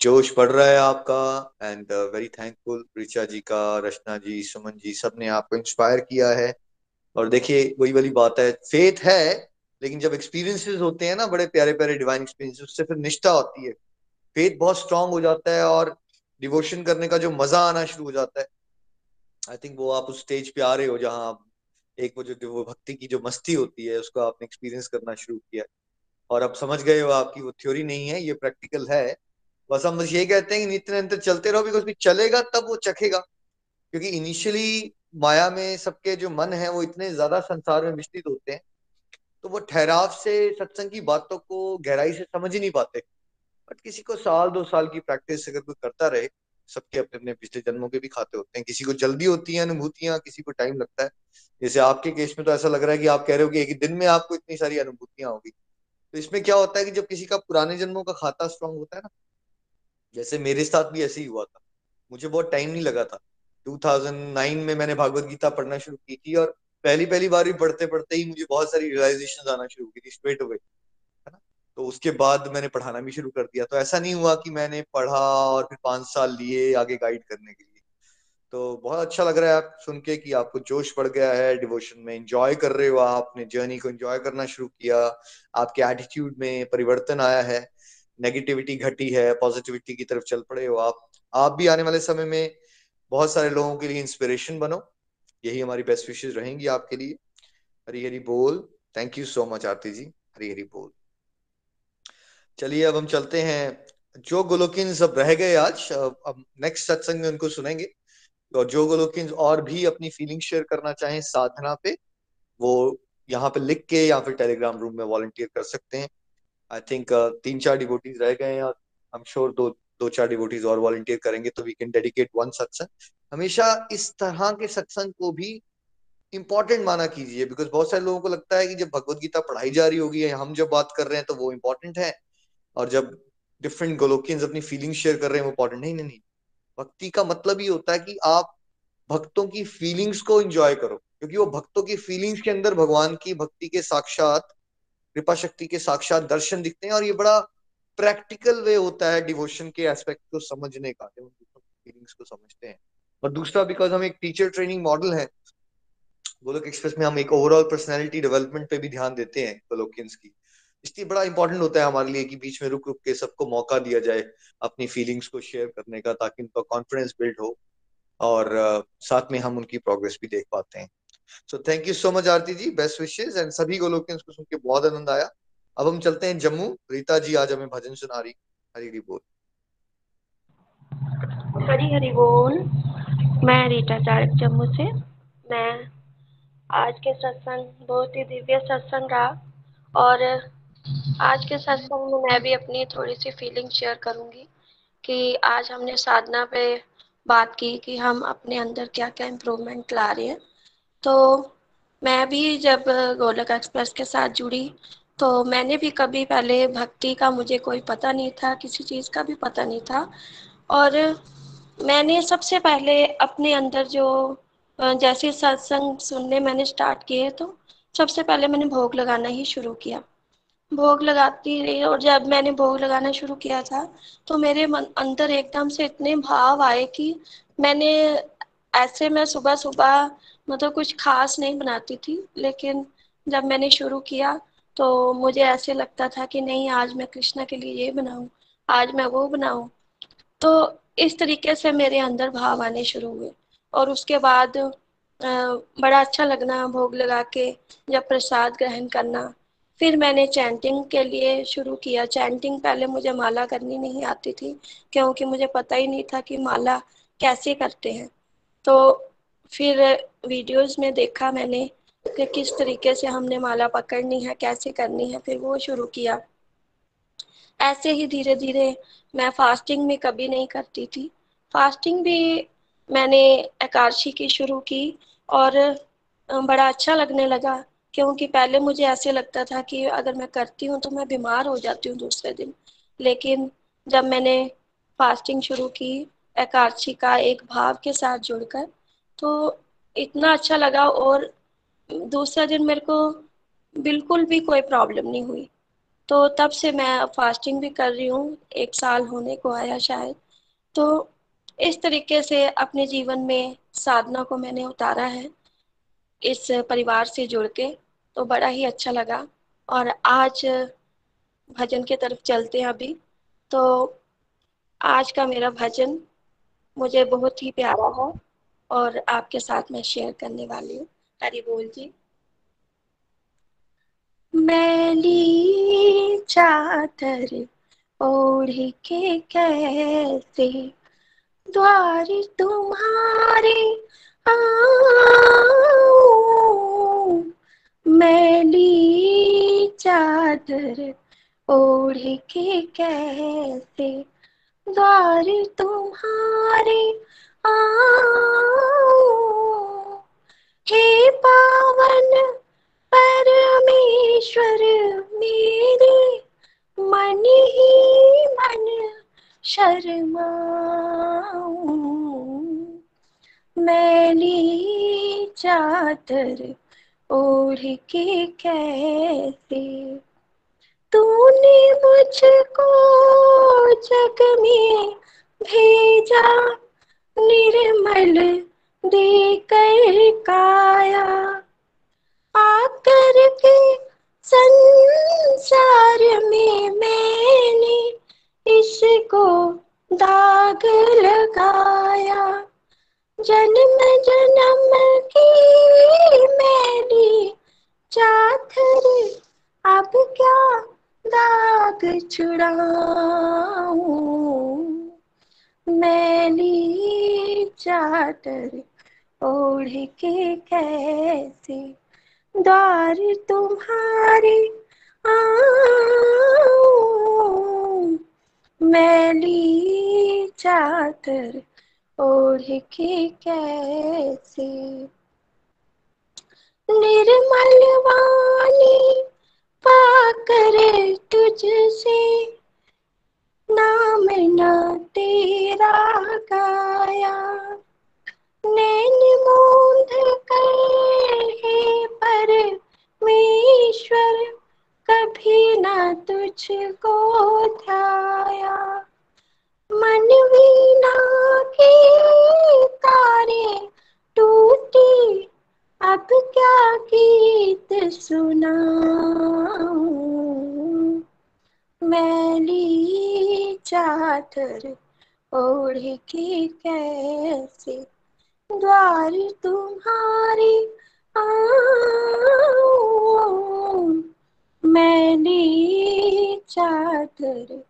जोश बढ़ रहा है आपका। And very thankful Richa ji का, रचना जी, सुमन जी सबने आपको इंस्पायर किया है। और देखिए, वही वाली बात है। फेथ है, लेकिन जब एक्सपीरियंसेस होते हैं ना, बड़े प्यारे प्यारे डिवाइन एक्सपीरियंस उससे फिर निष्ठा होती है। फेथ बहुत स्ट्रांग हो जाता है और डिवोशन करने का जो मज़ा आना शुरू हो जाता है। आई थिंक वो आप उस स्टेज पे आ रहे हो जहाँ एक वो जो भक्ति की जो मस्ती होती है, उसको आपने एक्सपीरियंस करना शुरू किया और अब समझ गए हो आपकी वो थ्योरी नहीं है, ये प्रैक्टिकल है। बस हम बस ये कहते हैं कि नित्य निरंतर चलते रहो बिकॉज़ चलेगा तब वो चखेगा। क्योंकि इनिशियली माया में सबके जो मन है, वो इतने ज़्यादा संसार में मिश्रित होते हैं तो वो ठहराव से सत्संग की बातों को गहराई से समझ ही नहीं पाते। बट किसी को साल, दो साल की प्रैक्टिस अगर कोई करता रहे, सबके अपने अपने पिछले जन्मों के भी खाते होते हैं। किसी को जल्दी होती है अनुभूतियाँ, किसी को टाइम लगता है। जैसे आपके केस में तो ऐसा लग रहा है कि आप कह रहे हो कि एक दिन में आपको इतनी सारी अनुभूतियाँ होगी। तो इसमें क्या होता है कि जब किसी का पुराने जन्मों का खाता स्ट्रांग होता है ना, जैसे मेरे साथ भी ऐसे ही हुआ था। मुझे बहुत टाइम नहीं लगा था। 2009 में मैंने भागवत गीता पढ़ना शुरू की थी और पहली पहली बार भी पढ़ते पढ़ते ही मुझे बहुत सारी रियलाइजेशन आना शुरू की थी स्ट्रेट अवे तो उसके बाद मैंने पढ़ाना भी शुरू कर दिया। तो ऐसा नहीं हुआ कि मैंने पढ़ा और फिर पाँच साल लिए आगे गाइड करने के लिए। तो बहुत अच्छा लग रहा है आप सुन के कि आपको जोश बढ़ गया है डिवोशन में एंजॉय कर रहे हो आपने जर्नी को एंजॉय करना शुरू किया, आपके एटीट्यूड में परिवर्तन आया है नेगेटिविटी घटी है पॉजिटिविटी की तरफ़ चल पड़े हो आप। आप भी आने वाले समय में बहुत सारे लोगों के लिए इंस्पिरेशन बनो। यही हमारी बेस्ट विशेष रहेंगी आपके लिए। हरी हरी बोल। Thank you so much Aarti ji. Hari Hari बोल। चलिए अब हम चलते हैं। जो गोलोकिन सब रह गए आज अब नेक्स्ट सत्संग में उनको सुनेंगे। और जो गोलोकिन और भी अपनी फीलिंग शेयर करना चाहें साधना पे वो यहाँ पे लिख के या फिर टेलीग्राम रूम में वॉलंटियर कर सकते हैं। आई थिंक uh, तीन चार डिवोटीज रह गए हैं। और एम श्योर दो दो चार डिवोटीज और वॉलंटियर करेंगे तो वी कैन डेडिकेट वन सत्संग हमेशा इस तरह के सत्संग को भी इंपॉर्टेंट माना कीजिए बिकॉज़ बहुत सारे लोगों को लगता है कि जब भगवत गीता पढ़ाई जा रही होगी हम जब बात कर रहे हैं तो वो इंपॉर्टेंट है। और जब डिफरेंट गोलोकियंस अपनी फीलिंग शेयर कर रहे हैं, वो इंपॉर्टेंट नहीं नहीं। भक्ति का मतलब ही होता है कि आप भक्तों की फीलिंग्स को एंजॉय करो, क्योंकि वो भक्तों की फीलिंग्स के अंदर भगवान की भक्ति के साक्षात कृपा शक्ति के साक्षात दर्शन दिखते हैं। और ये बड़ा प्रैक्टिकल वे होता है डिवोशन के एस्पेक्ट को समझने का जब हम फीलिंग्स को समझते हैं। और दूसरा बिकॉज़ हम एक टीचर ट्रेनिंग मॉडल है, गोलोक एक्सप्रेस में हम एक ओवरऑल पर्सनैलिटी डेवलपमेंट पे भी ध्यान देते हैं गोलोकियंस की। इसलिए बड़ा इंपॉर्टेंट होता है हमारे लिए कि बीच में रुक रुक के सबको मौका दिया जाए अपनी फीलिंग्स को शेयर करने का ताकि उनका कॉन्फिडेंस बिल्ड हो और साथ में हम उनकी प्रोग्रेस भी देख पाते हैं। So thank you so much Aarti ji best wishes and सभी को सुन के बहुत आनंद आया। अब हम चलते हैं जम्मू। रीता जी, आज हमें भजन सुना रही। हरी हरी बोल। हरी हरी बोल। मैं रीटा चारक जम्मू से। मैं आज के सत्संग, बहुत ही दिव्य सत्संग रहा और आज के सत्संग में मैं भी अपनी थोड़ी सी फीलिंग शेयर करूँगी कि आज हमने साधना पे बात की कि हम अपने अंदर क्या क्या इम्प्रूवमेंट ला रहे हैं। तो मैं भी जब गोलक एक्सप्रेस के साथ जुड़ी तो मैंने भी कभी पहले भक्ति का मुझे कोई पता नहीं था, किसी चीज़ का भी पता नहीं था। और मैंने सबसे पहले अपने अंदर जो जैसे सत्संग सुनने मैंने स्टार्ट किए तो सबसे पहले मैंने भोग लगाना ही शुरू किया। भोग लगाती रही और जब मैंने भोग लगाना शुरू किया था तो मेरे मन, अंदर एकदम से इतने भाव आए कि मैंने ऐसे मैं सुबह सुबह मतलब कुछ खास नहीं बनाती थी, लेकिन जब मैंने शुरू किया तो मुझे ऐसे लगता था कि नहीं, आज मैं कृष्णा के लिए ये बनाऊँ, आज मैं वो बनाऊँ। तो इस तरीके से मेरे अंदर भाव आने शुरू हुए और उसके बाद बड़ा अच्छा लगना भोग लगा के, जब प्रसाद ग्रहण करना फिर मैंने चैंटिंग के लिए शुरू किया। चैंटिंग पहले मुझे माला करनी नहीं आती थी, क्योंकि मुझे पता ही नहीं था कि माला कैसे करते हैं। तो फिर वीडियोस में देखा मैंने कि किस तरीके से हमने माला पकड़नी है, कैसे करनी है, फिर वो शुरू किया। ऐसे ही धीरे धीरे मैं फास्टिंग में कभी नहीं करती थी। फास्टिंग भी मैंने एकादशी की शुरू की और बड़ा अच्छा लगने लगा क्योंकि पहले मुझे ऐसे लगता था कि अगर मैं करती हूँ तो मैं बीमार हो जाती हूँ दूसरे दिन। लेकिन जब मैंने फास्टिंग शुरू की, एकादशी का एक भाव के साथ जुड़कर तो इतना अच्छा लगा और दूसरा दिन मेरे को बिल्कुल भी कोई प्रॉब्लम नहीं हुई। तो तब से मैं फास्टिंग भी कर रही हूँ, एक साल होने को आया शायद। तो इस तरीके से अपने जीवन में साधना को मैंने उतारा है। इस परिवार से जुड़ के तो बड़ा ही अच्छा लगा। और आज भजन की तरफ़ चलते हैं अभी। तो आज का मेरा भजन मुझे बहुत ही प्यारा है और आपके साथ मैं शेयर करने वाली हूँ। हरी बोल जी मैली चादर ओढ़ के कैसे, द्वार तुम्हारे मैली चादर ओढ़ के कैसे द्वार तुम्हारे हे पावन परमेश्वर, मेरे मन ही मन शर्मा मैली चादर ओढ़ के कैसे? तूने मुझको जग में भेजा, निर्मल देकर काया। आकर के संसार में मैंने इसको दाग लगाया। जन्म जन्म की मैली चादर, अब क्या दाग छुड़ाऊं? मैली चादर ओढ़ के कैसे द्वार तुम्हारे आऊँ? मैली चादर ओढ़ कैसे? निर्मल वाणी पाकर तुझसे, नाम न तेरा गाया। नैन मूंद कर हे परमेश्वर कभी न तुझको ध्याया। मन वीणा के तारे टूटी। अब क्या गीत सुनाऊं? मैली चादर ओढ़ के कैसे? द्वार तुम्हारे आऊँ। मैली चादर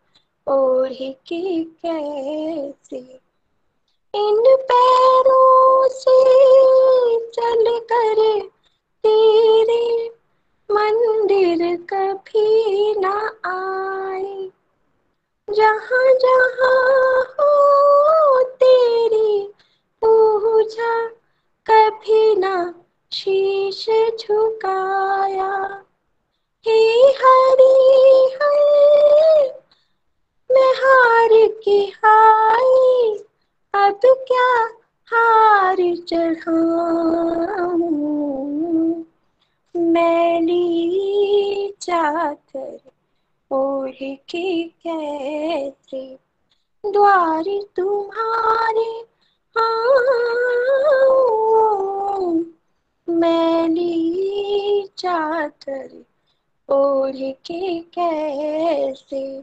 ओढ़ के कैसे? इन पैरों से चल कर तेरे मंदिर कभी न आए। जहाँ जहाँ हो तेरी पूजा, कभी ना शीश झुकाया। हे हरि हरि मैं हार के हाई अब क्या हार चढ़ाऊं? मैली चादर ओढ़ के कैसे द्वार तुम्हारे आऊँ। मैली चादर ओढ़ के कैसे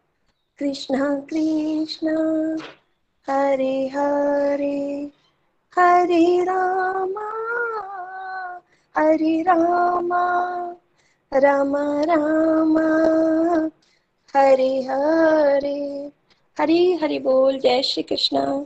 कृष्णा कृष्णा। हरे हरे। हरे रामा। हरे रामा। राम राम। हरे हरे। हरे, हरि बोल। जय श्री कृष्णा।